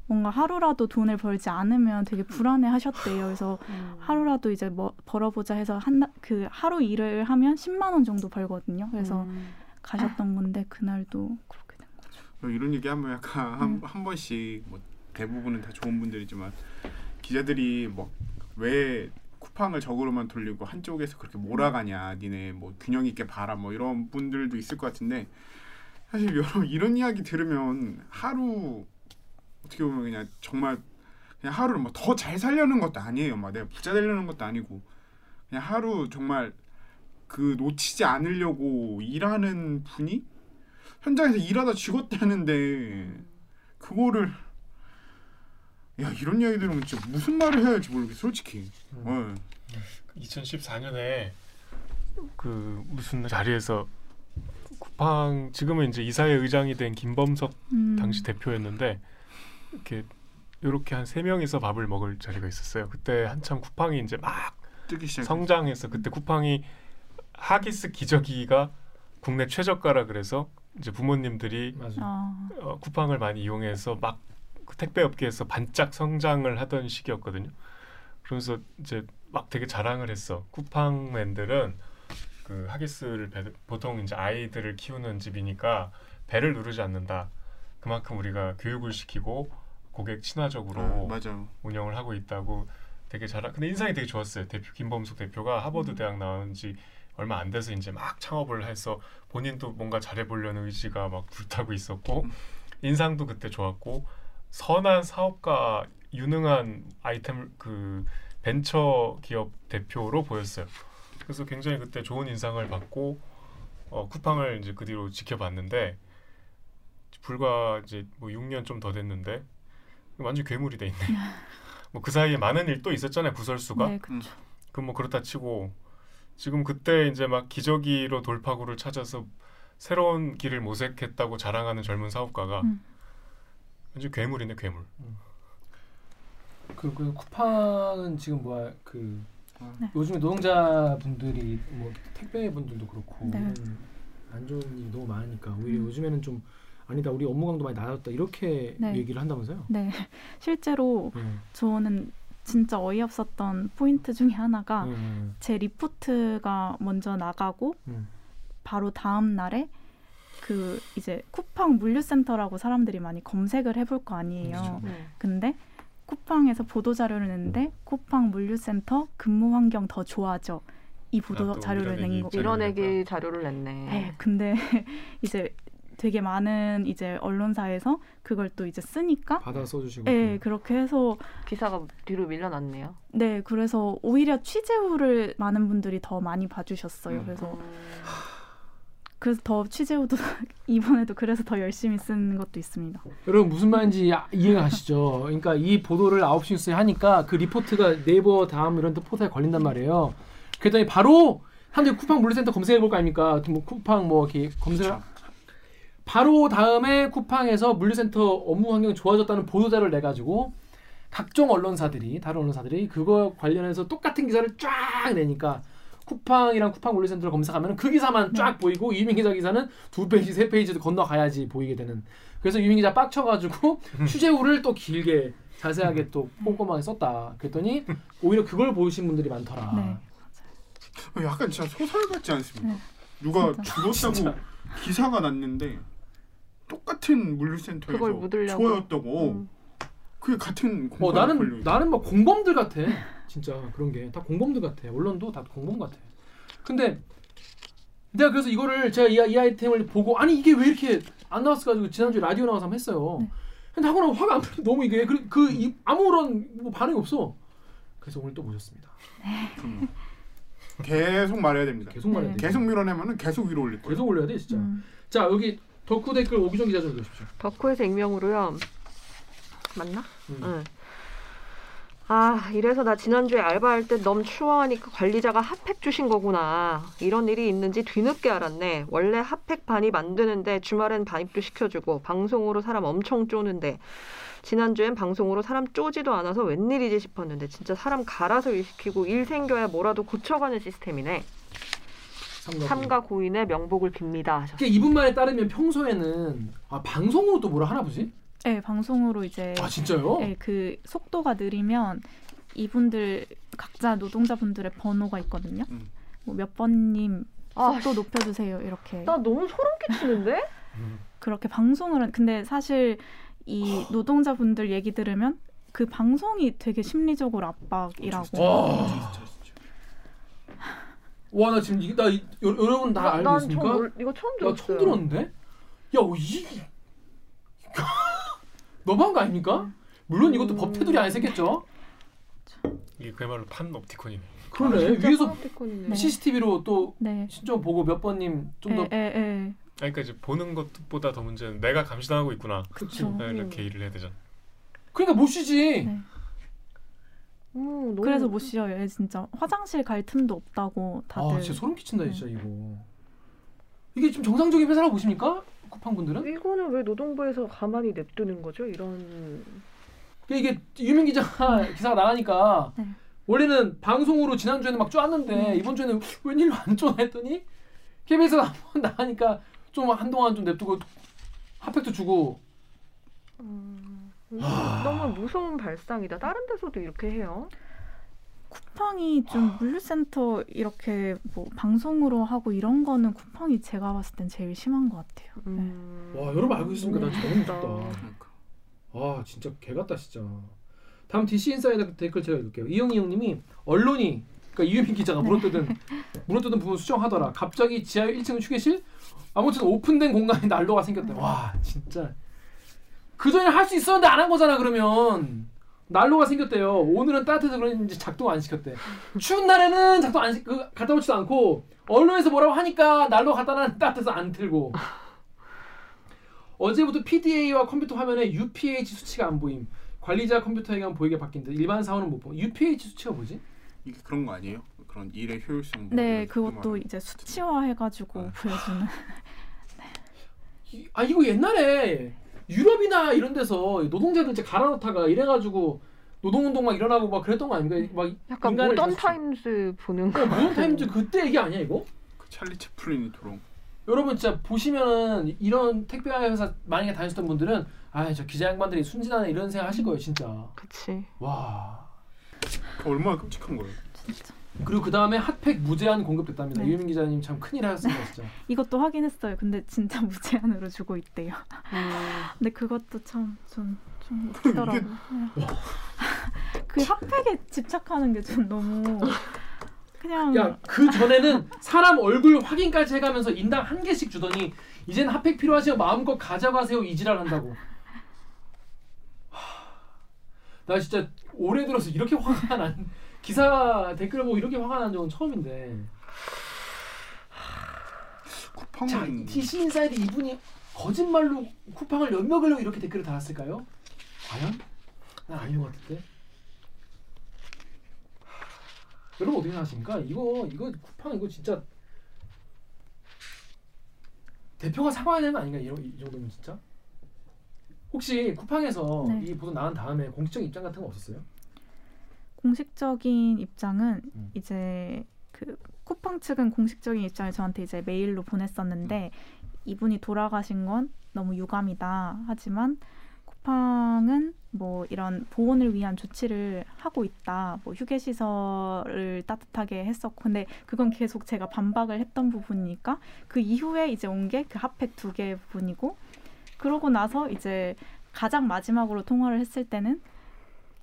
뭔가 하루라도 돈을 벌지 않으면 되게 불안해 하셨대요. 그래서 음. 하루라도 이제 뭐 벌어보자 해서 한 그 하루 일을 하면 10만 원 정도 벌거든요. 그래서 음. 가셨던 건데 그날도 그렇게 이런 얘기 하면 약간 음. 한, 한 번씩 뭐 대부분은 다 좋은 분들이지만 기자들이 뭐왜 쿠팡을 적으로만 돌리고 한쪽에서 그렇게 몰아가냐 니네 뭐 균형 있게 봐라 뭐 이런 분들도 있을 것 같은데 사실 여러분 이런 이야기 들으면 하루 어떻게 보면 그냥 정말 그냥 하루를 뭐 더 잘 살려는 것도 아니에요 막 내가 부자 되려는 것도 아니고 그냥 하루 정말 그 놓치지 않으려고 일하는 분이 현장에서 일하다 죽었다는데 그거를 야 이런 이야기 들으면 진짜 무슨 말을 해야 할지 모르겠어 솔직히 어. 2014년에 그 무슨 자리에서 쿠팡 지금은 이제 이사회 의장이 된 김범석 음. 당시 대표였는데 이렇게 이렇게 한 세 명이서 밥을 먹을 자리가 있었어요. 그때 한참 쿠팡이 이제 막 성장해서 그때 쿠팡이 하기스 기저귀가 국내 최저가라 그래서 이제 부모님들이 맞아. 아, 어, 쿠팡을 많이 이용해서 막그 택배 업계에서 반짝 성장을 하던 시기였거든요. 그러면서 이제 막 되게 자랑을 했어. 쿠팡맨들은 그 하기스를 배, 보통 이제 아이들을 키우는 집이니까 배를 누르지 않는다. 그만큼 우리가 교육을 시키고 고객 친화적으로 아, 맞아 운영을 하고 있다고 되게 자랑. 근데 인상이 되게 좋았어요. 대표 김범숙 대표가 하버드 대학 나온 지 얼마 안 돼서 이제 막 창업을 해서 본인도 뭔가 잘해보려는 의지가 막 불타고 있었고 인상도 그때 좋았고 선한 사업가 유능한 아이템 그 벤처 기업 대표로 보였어요. 그래서 굉장히 그때 좋은 인상을 받고 어, 쿠팡을 이제 그 뒤로 지켜봤는데 불과 이제 뭐 6년 좀 더 됐는데 완전 괴물이 돼 있네. 뭐 그 사이에 많은 일도 있었잖아요 구설수가. 네, 그렇죠. 그뭐 그렇다 치고 지금 그때 이제 막 기저귀로 돌파구를 찾아서 새로운 길을 모색했다고 자랑하는 젊은 사업가가 음. 이제 괴물이네 괴물. 그, 그 쿠팡은 지금 뭐야 그 네. 요즘에 노동자분들이 뭐 택배 분들도 그렇고 네. 안 좋은 일이 너무 많으니까 오히려 음. 요즘에는 좀 아니다 우리 업무 강도 많이 낮았다 이렇게 네. 얘기를 한다면서요? 네, 실제로 네. 저는 진짜 어이없었던 포인트 중에 하나가 네. 제 리포트가 먼저 나가고 음. 바로 다음 날에 그 이제 쿠팡 물류센터라고 사람들이 많이 검색을 해볼 거 아니에요. 그렇죠. 네. 근데 쿠팡에서 보도 자료를 냈는데 쿠팡 물류센터 근무 환경 더 좋아져 이 보도 아, 또 자료를 낸 거. 밀어내기 자료를 냈네. 네, 근데 이제 되게 많은 이제 언론사에서 그걸 또 이제 쓰니까 받아 써주시고 네, 그렇게 해서 기사가 뒤로 밀려났네요. 네, 그래서 오히려 취재후를 많은 분들이 더 많이 봐주셨어요. 음. 그래서 음. 그래서 더 취재후도 이번에도 그래서 더 열심히 쓴 것도 있습니다. 여러분 무슨 말인지 아- 이해가 가시죠? 그러니까 이 보도를 9시 뉴스에 하니까 그 리포트가 네이버 다음 이런 데 포털에 걸린단 말이에요. 그랬더니 바로 사람들이 쿠팡 물류센터 검색해 볼 거 아닙니까? 뭐 쿠팡 뭐 이렇게 검색을 그쵸. 바로 다음에 쿠팡에서 물류센터 업무 환경이 좋아졌다는 보도자를 내 가지고 각종 언론사들이 다른 언론사들이 그거 관련해서 똑같은 기사를 쫙 내니까 쿠팡이랑 쿠팡 물류센터를 검색하면 그 기사만 쫙 보이고 유민 기자 기사는 두 페이지 세 페이지도 건너가야지 보이게 되는 그래서 유민 기자 빡쳐가지고 취재후를 또 길게 자세하게 또 꼼꼼하게 썼다 그랬더니 오히려 그걸 보신 분들이 많더라 네. 어, 약간 진짜 소설 같지 않습니까? 네. 누가 진짜. 죽었다고 기사가 났는데 똑같은 물류센터에서. 좋아였다고 음. 그게 같은 어 나는 걸려 나는 막 공범들 같아 진짜 그런 게 다 공범들 같아 언론도 다 공범 같아 근데 내가 그래서 이거를 제가 이, 이 아이템을 보고 아니 이게 왜 이렇게 안 나왔어 가지고 지난주에 라디오 나와서 한번 했어요 네. 근데 하고 나면 화가 안 풀려 너무 이게 그, 그 이, 아무런 뭐 반응이 없어 그래서 오늘 또 모셨습니다 그럼요. 계속 말해야 됩니다. 계속 말해야 네. 돼 계속 밀어내면은 계속 위로 올릴 거예요. 계속 올려야 돼 진짜 음. 자 여기 덕후 댓글 오기정 기자 좀 읽으십시오 덕후에서 익명으로요. 맞나? 음. 응. 아 이래서 나 지난주에 알바할 때 너무 추워하니까 관리자가 핫팩 주신 거구나 이런 일이 있는지 뒤늦게 알았네 원래 핫팩 반입 만드는데 주말엔 반입도 시켜주고 방송으로 사람 엄청 쪼는데 지난주엔 방송으로 사람 쪼지도 않아서 웬일이지 싶었는데 진짜 사람 갈아서 일 시키고 일 생겨야 뭐라도 고쳐가는 시스템이네 삼가 고인의 명복을 빕니다 하셨어요 이게 이분 말에 따르면 평소에는 아 방송으로 또 뭐라 하나 보지? 네, 방송으로 이제 아 진짜요? 네, 그 속도가 느리면 이분들 각자 노동자분들의 번호가 있거든요. 음. 뭐몇 번님 아, 속도 높여주세요 이렇게 나 너무 소름 끼치는데? 그렇게 방송을 한- 근데 사실 이 노동자분들 얘기 들으면 그 방송이 되게 심리적으로 압박이라고 와. 와 나 지금 이게 나 이- 여, 여러분 다 알고 난 있습니까? 처음 몰- 이거 처음 나 들었어요. 처음 들었는데? 야, 어, 이 너무한 거 아닙니까? 물론 이것도 음. 법 테두리 안에 새겠죠. 이게 그야말로 판 옵티콘이네. 그러네. 아, 위에서 파란빛콘이네. 네. CCTV로 또 네. 신청 보고 몇 번님 좀 더 에, 에, 에. 아니, 그러니까 이제 보는 것보다 더 문제는 내가 감시당하고 있구나. 네, 이렇게 일을 해야 되잖아. 그러니까 못 쉬지. 네. 음, 너무- 그래서 못 쉬어요. 얘 진짜 화장실 갈 틈도 없다고 다들. 아, 진짜 소름 끼친다 네. 진짜 이거. 이게 좀 정상적인 회사라고 보십니까? 쿠팡 분들은? 이거는 왜 노동부에서 가만히 냅두는 거죠? 이런 이게 유명 기자가 기사가 나가니까 네. 원래는 방송으로 지난 주에는 막 쪼았는데 음. 이번 주에는 웬일로 안 쪼나 했더니 KBS가 한번 나가니까 좀 한동안 좀 냅두고 핫팩도 주고 음, 아. 너무 무서운 발상이다. 다른 데서도 이렇게 해요. 쿠팡이 좀 물류센터 이렇게 뭐 방송으로 하고 이런 거는 쿠팡이 제가 봤을 땐 제일 심한 것 같아요. 음, 와 여러분 알고 있습니까? 나 진짜 너무 무섭다. 아 진짜 개 같다 진짜. 다음 DC 인사이더 댓글 제가 읽을게요. 이영희 형님이 언론이 그러니까 이유민 기자가 물어뜯은 물어뜯은 부분 수정하더라. 갑자기 지하 1층 휴게실 아무튼 오픈된 공간에 난로가 생겼다. 와 진짜 그 전에 할 수 있었는데 안 한 거잖아 그러면 난로가 생겼대요. 오늘은 따뜻해서 그런지 작동 안 시켰대. 추운 날에는 작동 안 시, 그 갖다 놓지도 않고 언론에서 뭐라고 하니까 난로 갖다 놨는데 따뜻해서 안 틀고. 어제부터 PDA와 컴퓨터 화면에 UPH 수치가 안 보임. 관리자 컴퓨터에만 보이게 바뀐 듯 일반 사원은 못 보. UPH 수치가 뭐지? 이게 그런 거 아니에요? 그런 일의 효율성. 뭐 네, 그것도. 이제 수치화해가지고 아. 보여주는. 이- 아 이거 옛날에 유럽이나 이런 데서 노동자들 이제 갈아놓다가 이래가지고 노동운동 막 일어나고 막 그랬던 거 아닙니까? 막 약간 모던 계속- 타임스 보는 거. 어, 모던 타임즈 그때 얘기 아니야 이거? 그 찰리 채플린이 도롱. 여러분 진짜 보시면은 이런 택배 회사 만약에 다니셨던 분들은 아 저 기자 양반들이 순진하네 이런 생각 하실 거예요 진짜. 그치. 와. 얼마나 끔찍한 거예요. 진짜. 그리고 그 다음에 핫팩 무제한 공급됐답니다. 네. 유민 기자님 참 큰일 하셨습니다 진짜. 이것도 확인했어요. 근데 진짜 무제한으로 주고 있대요. 음. 근데 그것도 참좀 좀 웃기더라고요. 네. 그 핫팩에 집착하는 게 좀 너무 그냥 야그 전에는 사람 얼굴 확인까지 해가면서 인당 한 개씩 주더니 이젠 핫팩 필요하시면 마음껏 가져가세요 이지랄 한다고. 하, 나 진짜 올해 들어서 이렇게 화가 난 기사 댓글 보고 이렇게 화가 난 적은 처음인데. 쿠팡은 자, DC 인사이드 이분이 거짓말로 쿠팡을 변명하려고 이렇게 댓글을 달았을까요? 과연? 난 아닌 것 같은데. 여러분 어떻게 생각하십니까? 이거 이거 쿠팡 이거 진짜 대표가 사과해야 되는 거 아닌가 이런 이 정도면 진짜? 혹시 쿠팡에서 네. 이 보도 나온 다음에 공식적 입장 같은 거 없었어요? 공식적인 입장은 음. 이제 그 쿠팡 측은 공식적인 입장을 저한테 이제 메일로 보냈었는데 이분이 돌아가신 건 너무 유감이다. 하지만 쿠팡은 뭐 이런 보온을 위한 조치를 하고 있다. 뭐 휴게 시설을 따뜻하게 했었고 근데 그건 계속 제가 반박을 했던 부분이니까 그 이후에 이제 온 게 그 핫팩 두 개 부분이고 그러고 나서 이제 가장 마지막으로 통화를 했을 때는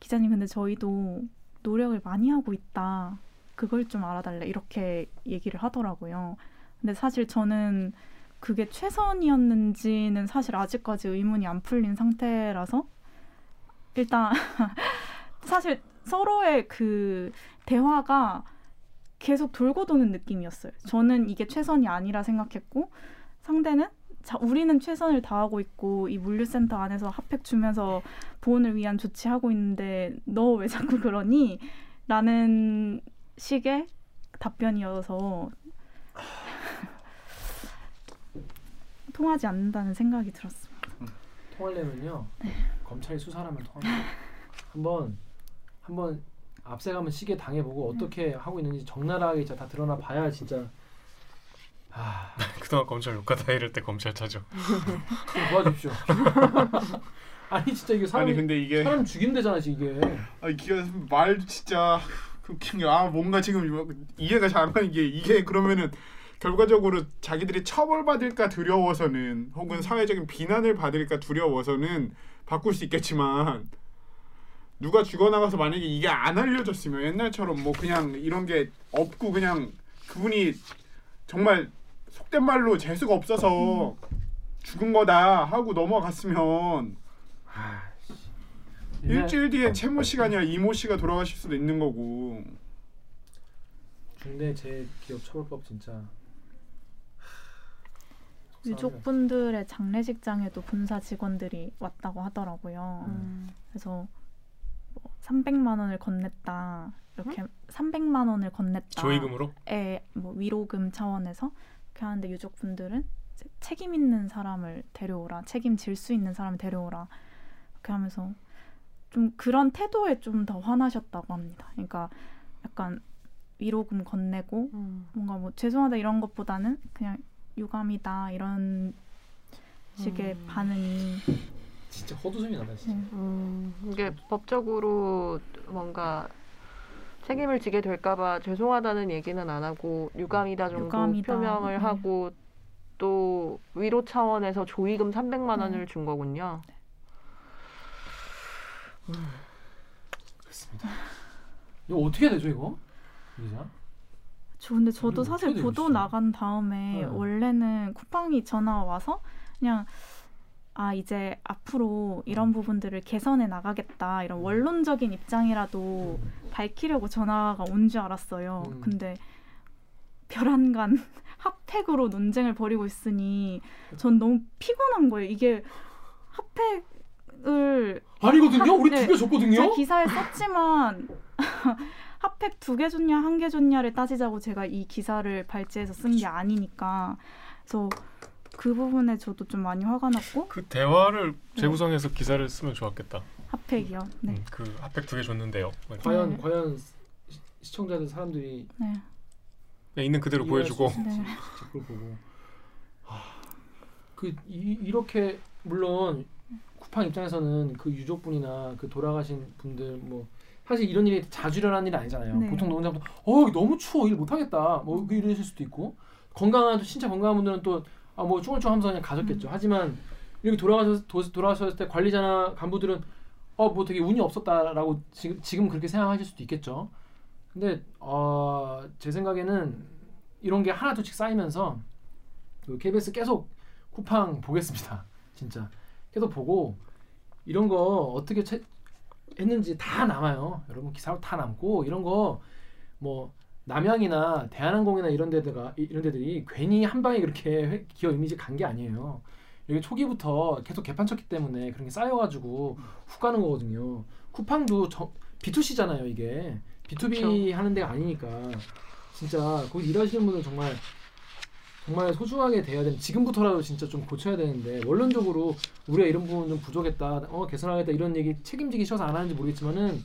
기자님 근데 저희도 노력을 많이 하고 있다. 그걸 좀 알아달래. 이렇게 얘기를 하더라고요. 근데 사실 저는 그게 최선이었는지는 사실 아직까지 의문이 안 풀린 상태라서 일단 사실 서로의 그 대화가 계속 돌고 도는 느낌이었어요. 저는 이게 최선이 아니라 생각했고 상대는 자, 우리는 최선을 다하고 있고 이 물류센터 안에서 핫팩 주면서 보온을 위한 조치하고 있는데 너 왜 자꾸 그러니? 라는 식의 답변이어서 통하지 않는다는 생각이 들었습니다. 통하려면요 검찰이 수사를 하면 통합니다. 한번 한번 앞세가면 시계 당해보고 어떻게 하고 있는지 적나라하게 진짜 다 드러나 봐야 진짜 아 그동안 검찰 욕하다 이럴 때 검찰 찾아. 좀 도와주십시오. 아니 진짜 이게 사람 아니 근데 이게 사람 죽인대잖아 지금 이게. 아 이게 말 진짜 그 게아 뭔가 지금 이해가 잘안 가는 게 이게 그러면은 결과적으로 자기들이 처벌받을까 두려워서는 혹은 사회적인 비난을 받을까 두려워서는 바꿀 수 있겠지만 누가 죽어나가서 만약에 이게 안 알려졌으면 옛날처럼 뭐 그냥 이런 게 없고 그냥 그분이 정말 속된 말로 재수가 없어서 죽은 거다 하고 넘어갔으면 이제 일주일 뒤엔 채모 씨가 아니라 이모 씨가 돌아가실 수도 있는 거고 중대 제 기업 처벌법 진짜. 유족 분들의 장례식장에도 본사 직원들이 왔다고 하더라고요. 음. 그래서 뭐 300만 원을 건넸다. 이렇게 300만 원을 건넸다. 조의금으로? 에, 뭐 위로금 차원에서 그렇게 하는데 유족분들은 책임 있는 사람을 데려오라, 책임질 수 있는 사람을 데려오라 이렇게 하면서 좀 그런 태도에 좀 더 화나셨다고 합니다. 그러니까 약간 위로금 건네고 음. 뭔가 뭐 죄송하다 이런 것보다는 그냥 유감이다 이런 식의 음. 반응이 진짜 헛웃음이 난다 진짜. 네. 음, 이게 법적으로 뭔가 책임을 지게 될까봐 죄송하다는 얘기는 안 하고 유감이다 정도 유감이다. 표명을 네. 하고 또 위로 차원에서 조의금 300만 네. 원을 준 거군요. 그렇습니다. 이거 어떻게 되죠 이거? 기자? 저 근데 저도 사실 보도? 나간 다음에 네. 원래는 쿠팡이 전화 와서 그냥 아 이제 앞으로 이런 음. 부분들을 개선해 나가겠다 이런 원론적인 입장이라도 밝히려고 전화가 온 줄 알았어요. 음. 근데 별안간 핫팩으로 논쟁을 벌이고 있으니 전 너무 피곤한 거예요. 이게 핫팩을 아니거든요. 우리 네. 두개 줬거든요. 제 기사에 썼지만 핫팩 두 개 줬냐 한 개 줬냐를 따지자고 제가 이 기사를 발제해서 쓴 게 아니니까 그래서 그 부분에 저도 좀 많이 화가 났고 그 대화를 네. 재구성해서 기사를 쓰면 좋았겠다. 핫팩이요. 네. 음, 그 핫팩 두 개 줬는데요. 과연 네. 과연 시- 시청자들 사람들이 네. 그냥 있는 그대로 보여주고 네. 그걸 보고 하, 그 이, 이렇게 물론 쿠팡 입장에서는 그 유족분이나 그 돌아가신 분들 뭐 사실 이런 일이 자주 일어나는 일이 아니잖아요. 네. 보통 노동자분 어 너무 추워 일 못하겠다 뭐 이러실 수도 있고 건강한 신체 건강한 분들은 또 아뭐 쭈글쭈글 하면서 그냥 가셨겠죠. 하지만 이렇게 돌아가셨 도- 돌아가셨을 때 관리자나 간부들은 어 뭐 되게 운이 없었다라고 지금 지금 그렇게 생각하실 수도 있겠죠. 근데 어, 제 생각에는 이런 게 하나 둘씩 쌓이면서 그 KBS 계속 쿠팡 보겠습니다. 진짜 계속 보고 이런 거 어떻게 채, 했는지 다 남아요. 여러분 기사로 다 남고 이런 거 뭐 남양이나 대한항공이나 이런 데다가 이- 이런 데들이 괜히 한 방에 그렇게 회- 기업 이미지 간 게 아니에요. 여기 초기부터 계속 개판 쳤기 때문에 그런 게 쌓여가지고 훅 가는 거거든요. 쿠팡도 저, B2C잖아요 이게. B2B 하는 데가 아니니까. 진짜 거기 일하시는 분들 정말 정말 소중하게 대해야 되는 지금부터라도 진짜 좀 고쳐야 되는데 원론적으로 우리가 이런 부분 좀 부족했다 어 개선하겠다 이런 얘기 책임지기 싫어서 안 하는지 모르겠지만은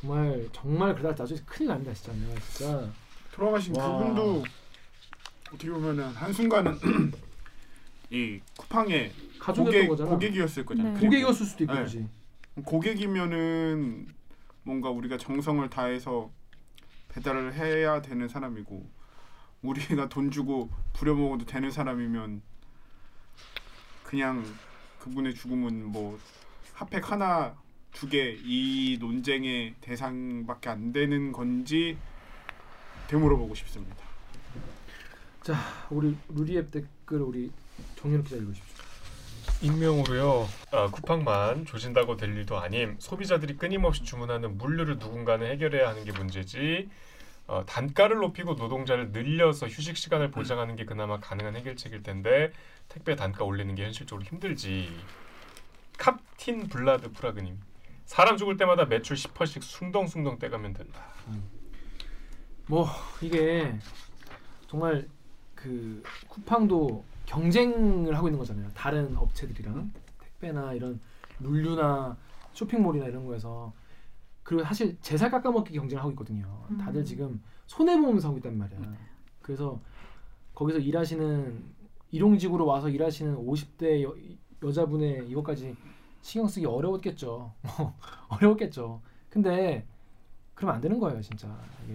정말 정말 그러다 나중에 큰일 납니다 진짜. 내가 진짜. 돌아가신 와. 그분도 어떻게 보면은 한 순간은 이 쿠팡의 가족이었던 고객 거잖아 고객이었을 거잖아요. 네. 고객이었을 수도 있고 네. 그지 고객이면은 뭔가 우리가 정성을 다해서 배달을 해야 되는 사람이고 우리가 돈 주고 부려먹어도 되는 사람이면 그냥 그분의 죽음은 뭐 핫팩 하나 두 개 이 논쟁의 대상밖에 안 되는 건지 되물어보고 싶습니다. 자 우리 루리앱 댓글 우리 정윤욱 기자 읽으십시오 익명으로요. 아, 쿠팡만 조진다고 될 일도 아님. 소비자들이 끊임없이 주문하는 물류를 누군가는 해결해야 하는 게 문제지. 어, 단가를 높이고 노동자를 늘려서 휴식 시간을 보장하는 게 그나마 가능한 해결책일 텐데 택배 단가 올리는 게 현실적으로 힘들지. 캅틴 블라드 프라그님. 사람 죽을 때마다 매출 10%씩 숭덩숭덩 떼가면 된다. 뭐 이게 정말 그 쿠팡도 경쟁을 하고 있는 거잖아요. 다른 업체들이랑 택배나 이런 물류나 쇼핑몰이나 이런 거에서 그리고 사실 제살 깎아먹기 경쟁을 하고 있거든요. 음. 다들 지금 손해 보면서 하고 있단 말이야. 그래서 거기서 일하시는 일용직으로 와서 일하시는 50대 여, 여자분의 이것까지 신경 쓰기 어려웠겠죠. 어려웠겠죠. 근데 그러면 안 되는 거예요, 진짜 이게.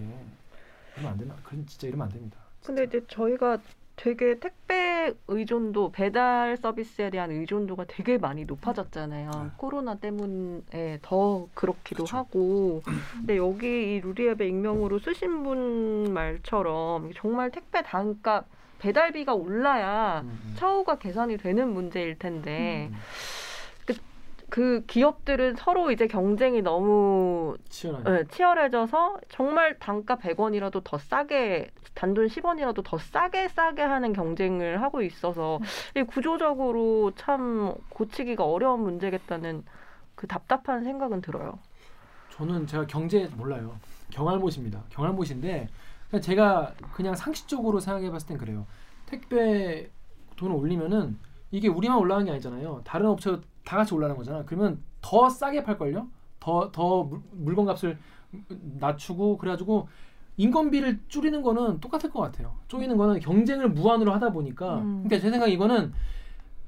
그러면 안 되나? 그럼 진짜 이러면 안 됩니다. 근데 이제 저희가 되게 택배 의존도 배달 서비스에 대한 의존도가 되게 많이 높아졌잖아요. 코로나 때문에 더 그렇기도 그쵸. 하고. 근데 여기 이 루리앱의 익명으로 쓰신 분 말처럼 정말 택배 단가 배달비가 올라야 음, 음. 처우가 개선이 되는 문제일 텐데 음. 그, 그 기업들은 서로 이제 경쟁이 너무 치열하네. 네, 치열해져서 정말 단가 100원이라도 더 싸게 단돈 10원이라도 더 싸게 싸게 하는 경쟁을 하고 있어서 이 구조적으로 참 고치기가 어려운 문제겠다는 그 답답한 생각은 들어요. 저는 제가 경제 몰라요. 경알못입니다. 경알못인데 그냥 제가 그냥 상식적으로 생각해봤을 땐 그래요. 택배 돈을 올리면은 이게 우리만 올라가는 게 아니잖아요. 다른 업체 다 같이 올라가는 거잖아. 그러면 더 싸게 팔 걸요. 더더 물건 값을 낮추고 그래가지고 인건비를 줄이는 거는 똑같을 것 같아요. 쪼이는 거는 경쟁을 무한으로 하다 보니까. 음. 그러니까 제 생각에 이거는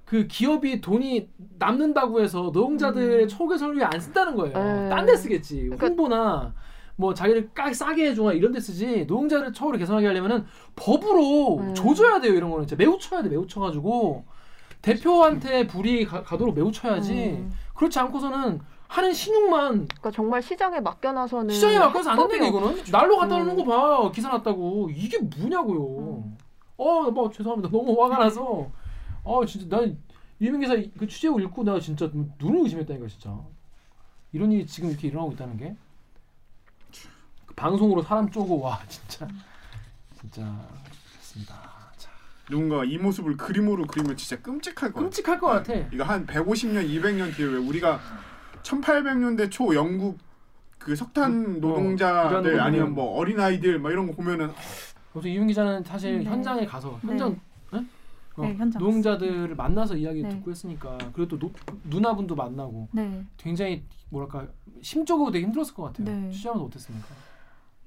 그 기업이 돈이 남는다고 해서 노동자들 음. 초계 설비에 안 쓴다는 거예요. 네. 딴데 쓰겠지. 그러니까- 홍보나 뭐 자기를 까, 싸게 해주거나 이런 데 쓰지. 노동자를 처우를 개선하게 하려면은 법으로 음. 조져야 돼요. 이런 거는 진짜 매우 쳐야 돼. 매우 쳐가지고 대표한테 불이 가, 가도록 매우 쳐야지. 음. 그렇지 않고서는 하는 신용만 그러니까 정말 시장에 맡겨놔서는 시장에 맡겨서 안 합법이 이거는. 날로 갖다 음. 놓는 거 봐. 기사 났다고. 이게 뭐냐고요. 음. 어뭐 죄송합니다. 너무 화가 나서. 아 진짜 난 유명 기사 그 취재고 읽고 내가 진짜 눈을 의심했다니까 진짜. 이런 일이 지금 이렇게 일어나고 있다는 게? 그 방송으로 사람 쪼고 와 진짜. 진짜 그렇습니다. 자, 누군가 이 모습을 그림으로 그리면 진짜 끔찍할 것 같아. 끔찍할 것 같아 이거 한 150년, 200년 뒤에 왜 우리가 1800년대 초 영국 그 석탄 음, 어, 노동자들 일하는 아니면 거뭐 어린 아이들 막 이런 거 보면은 그래서 이윤 기자는 사실 네. 현장에 가서 네. 현장 네? 어, 네, 현장 노동자들을 만나서 이야기 네. 듣고 했으니까 그리고 또 노- 누나분도 만나고 네. 굉장히 뭐랄까 심적으로 되게 힘들었을 것 같아요. 네. 취재하면서 어땠습니까?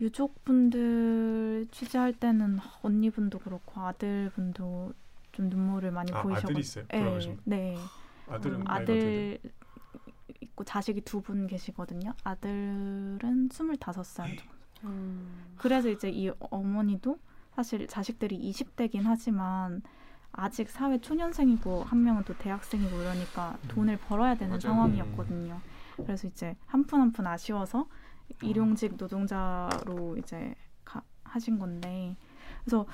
유족분들 취재할 때는 언니분도 그렇고 아들분도 좀 눈물을 많이 아, 보이셔서 아들이 있어요? 네? 네. 아들은 음? 아들 있고 자식이 두 분 계시거든요. 아들은 스물다섯 살 정도. 음. 그래서 이제 이 어머니도 사실 자식들이 20대긴 하지만 아직 사회 초년생이고 한 명은 또 대학생이고 이러니까 돈을 벌어야 되는 맞아요. 상황이었거든요. 그래서 이제 한 푼 한 푼 아쉬워서 일용직 노동자로 이제 가, 하신 건데 그래서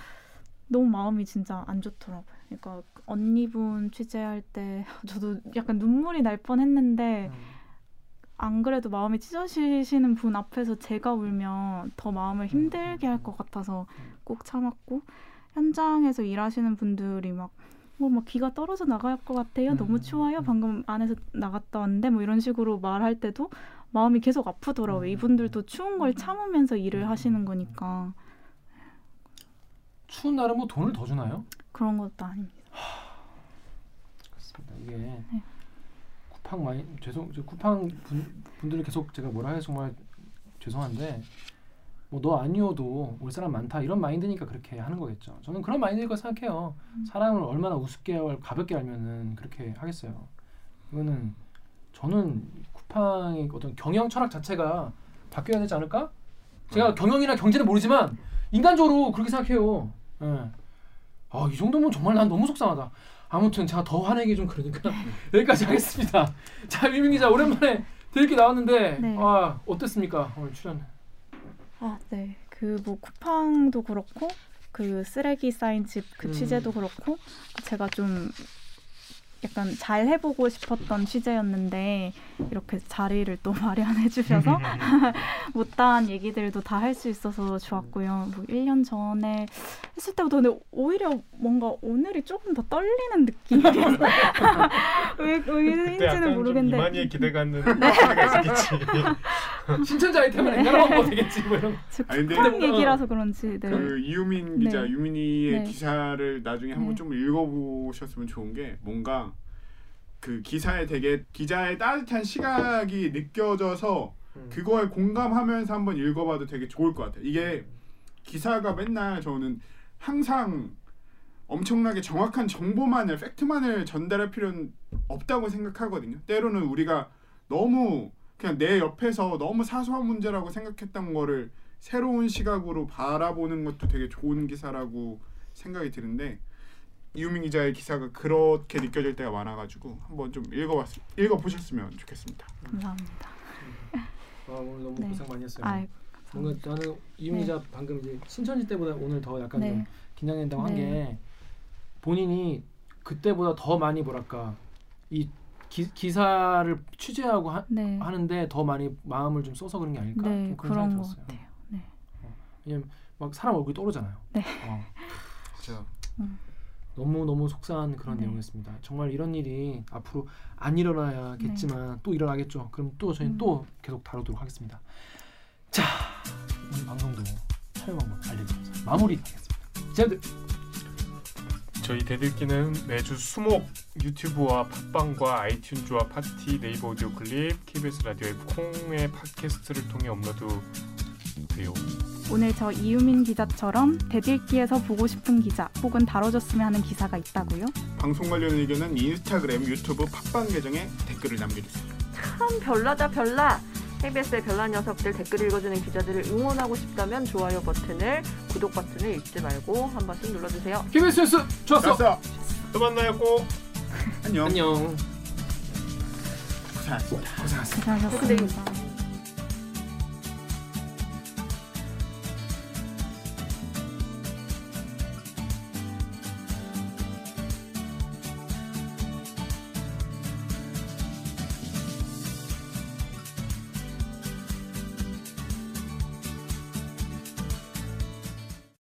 너무 마음이 진짜 안 좋더라고요. 그러니까 언니분 취재할 때 저도 약간 눈물이 날 뻔했는데 음. 안 그래도 마음이 찢어지시는 분 앞에서 제가 울면 더 마음을 힘들게 할 것 같아서 꼭 참았고 현장에서 일하시는 분들이 막 뭐막 기가 떨어져 나갈 것 같아요. 음, 너무 추워요. 음. 방금 안에서 나갔다 왔는데 뭐 이런 식으로 말할 때도 마음이 계속 아프더라고요. 음. 이분들도 추운 걸 참으면서 일을 음. 하시는 거니까 추운 날은 뭐 돈을 더 주나요? 그런 것도 아닙니다. 그렇습니다. 이게 네. 쿠팡 많이 죄송 저 쿠팡 분, 분들을 계속 제가 뭐라 해서 정말 죄송한데 뭐 너 아니어도 올 사람 많다 이런 마인드니까 그렇게 하는 거겠죠. 저는 그런 마인드일 거 생각해요. 사람을 얼마나 우습게 알- 가볍게 알면은 그렇게 하겠어요. 이거는 저는 쿠팡의 어떤 경영 철학 자체가 바뀌어야 되지 않을까? 제가 경영이나 경제는 모르지만 인간적으로 그렇게 생각해요. 예. 아, 이 정도면 정말 난 너무 속상하다. 아무튼 제가 더 화내기 좀 그러니까 여기까지 하겠습니다. 자, 유민 기자 오랜만에 대기 나왔는데 네. 아, 어땠습니까? 오늘 출연. 아, 네. 그 뭐 쿠팡도 그렇고 그 쓰레기 쌓인 집그 음. 취재도 그렇고 제가 좀 약간 잘 해보고 싶었던 취재였는데 이렇게 자리를 또 마련해 주셔서 못다한 얘기들도 다 할 수 있어서 좋았고요. 뭐 1년 전에 했을 때보다 근데 오히려 뭔가 오늘이 조금 더 떨리는 느낌이었어요. 왜, 왜인지는 모르겠는데 이만희의 기대 갖는 소리가 있었겠지. 신천지 아이템을 인간하면 되겠지 뭐 이런. 뭐- 얘기라서 그런지 네. 그 이유민 기자 네. 유민이의 네. 기사를 나중에 한번 네. 좀 읽어보셨으면 좋은 게 뭔가 그 기사에 되게 기자의 따뜻한 시각이 느껴져서 음. 그거에 공감하면서 한번 읽어봐도 되게 좋을 것 같아요. 이게 기사가 맨날 저는 항상 엄청나게 정확한 정보만을 팩트만을 전달할 필요는 없다고 생각하거든요. 때로는 우리가 너무 그냥 내 옆에서 너무 사소한 문제라고 생각했던 거를 새로운 시각으로 바라보는 것도 되게 좋은 기사라고 생각이 드는데 이유민 기자의 기사가 그렇게 느껴질 때가 많아가지고 한번 좀 읽어봤 읽어 보셨으면 좋겠습니다. 감사합니다. 아, 오늘 너무 네. 고생 많이 했어요. 아, 뭔가 나는 이유민 네. 기자 방금 이제 신천지 때보다 오늘 더 약간 좀 네. 긴장된다고 한 네. 게 본인이 그때보다 더 많이 뭐랄까 이 기, 기사를 취재하고 하, 네. 하는데 더 많이 마음을 좀 써서 그런 게 아닐까 네, 좀 그런 그런 생각이 것 들었어요. 같아요. 네. 왜냐면 막 사람 얼굴이 떠오르잖아요. 네. 어, 그렇죠. 너무 너무 속상한 그런 네. 내용이었습니다. 정말 이런 일이 앞으로 안 일어나야겠지만 또 일어나겠죠. 그럼 또 저희는 음. 또 계속 다루도록 하겠습니다. 자 오늘 방송도 참여 방법 알려드려서 마무리하겠습니다. 기자들 저희 댓읽기는 매주 수목 유튜브와 팟빵과 아이튠즈와 팟티 네이버 오디오 클립 KBS 라디오 앱 콩의 팟캐스트를 통해 업로드 돼요. 오늘 저 이유민 기자처럼 댓읽기에서 보고 싶은 기자 혹은 다뤄줬으면 하는 기사가 있다고요? 방송 관련 의견은 인스타그램, 유튜브, 팟빵 계정에 댓글을 남겨주세요. 참 별나다 별나. KBS의 별난 녀석들 댓글 읽어주는 기자들을 응원하고 싶다면 좋아요 버튼을 구독 버튼을 잊지 말고 한 번씩 눌러주세요. KBS 뉴스 좋았어. 좋았어. 또 만나요 꼭. 안녕. 안녕. 고생하셨습니다. 고생하셨습니다. 고생하셨습니다.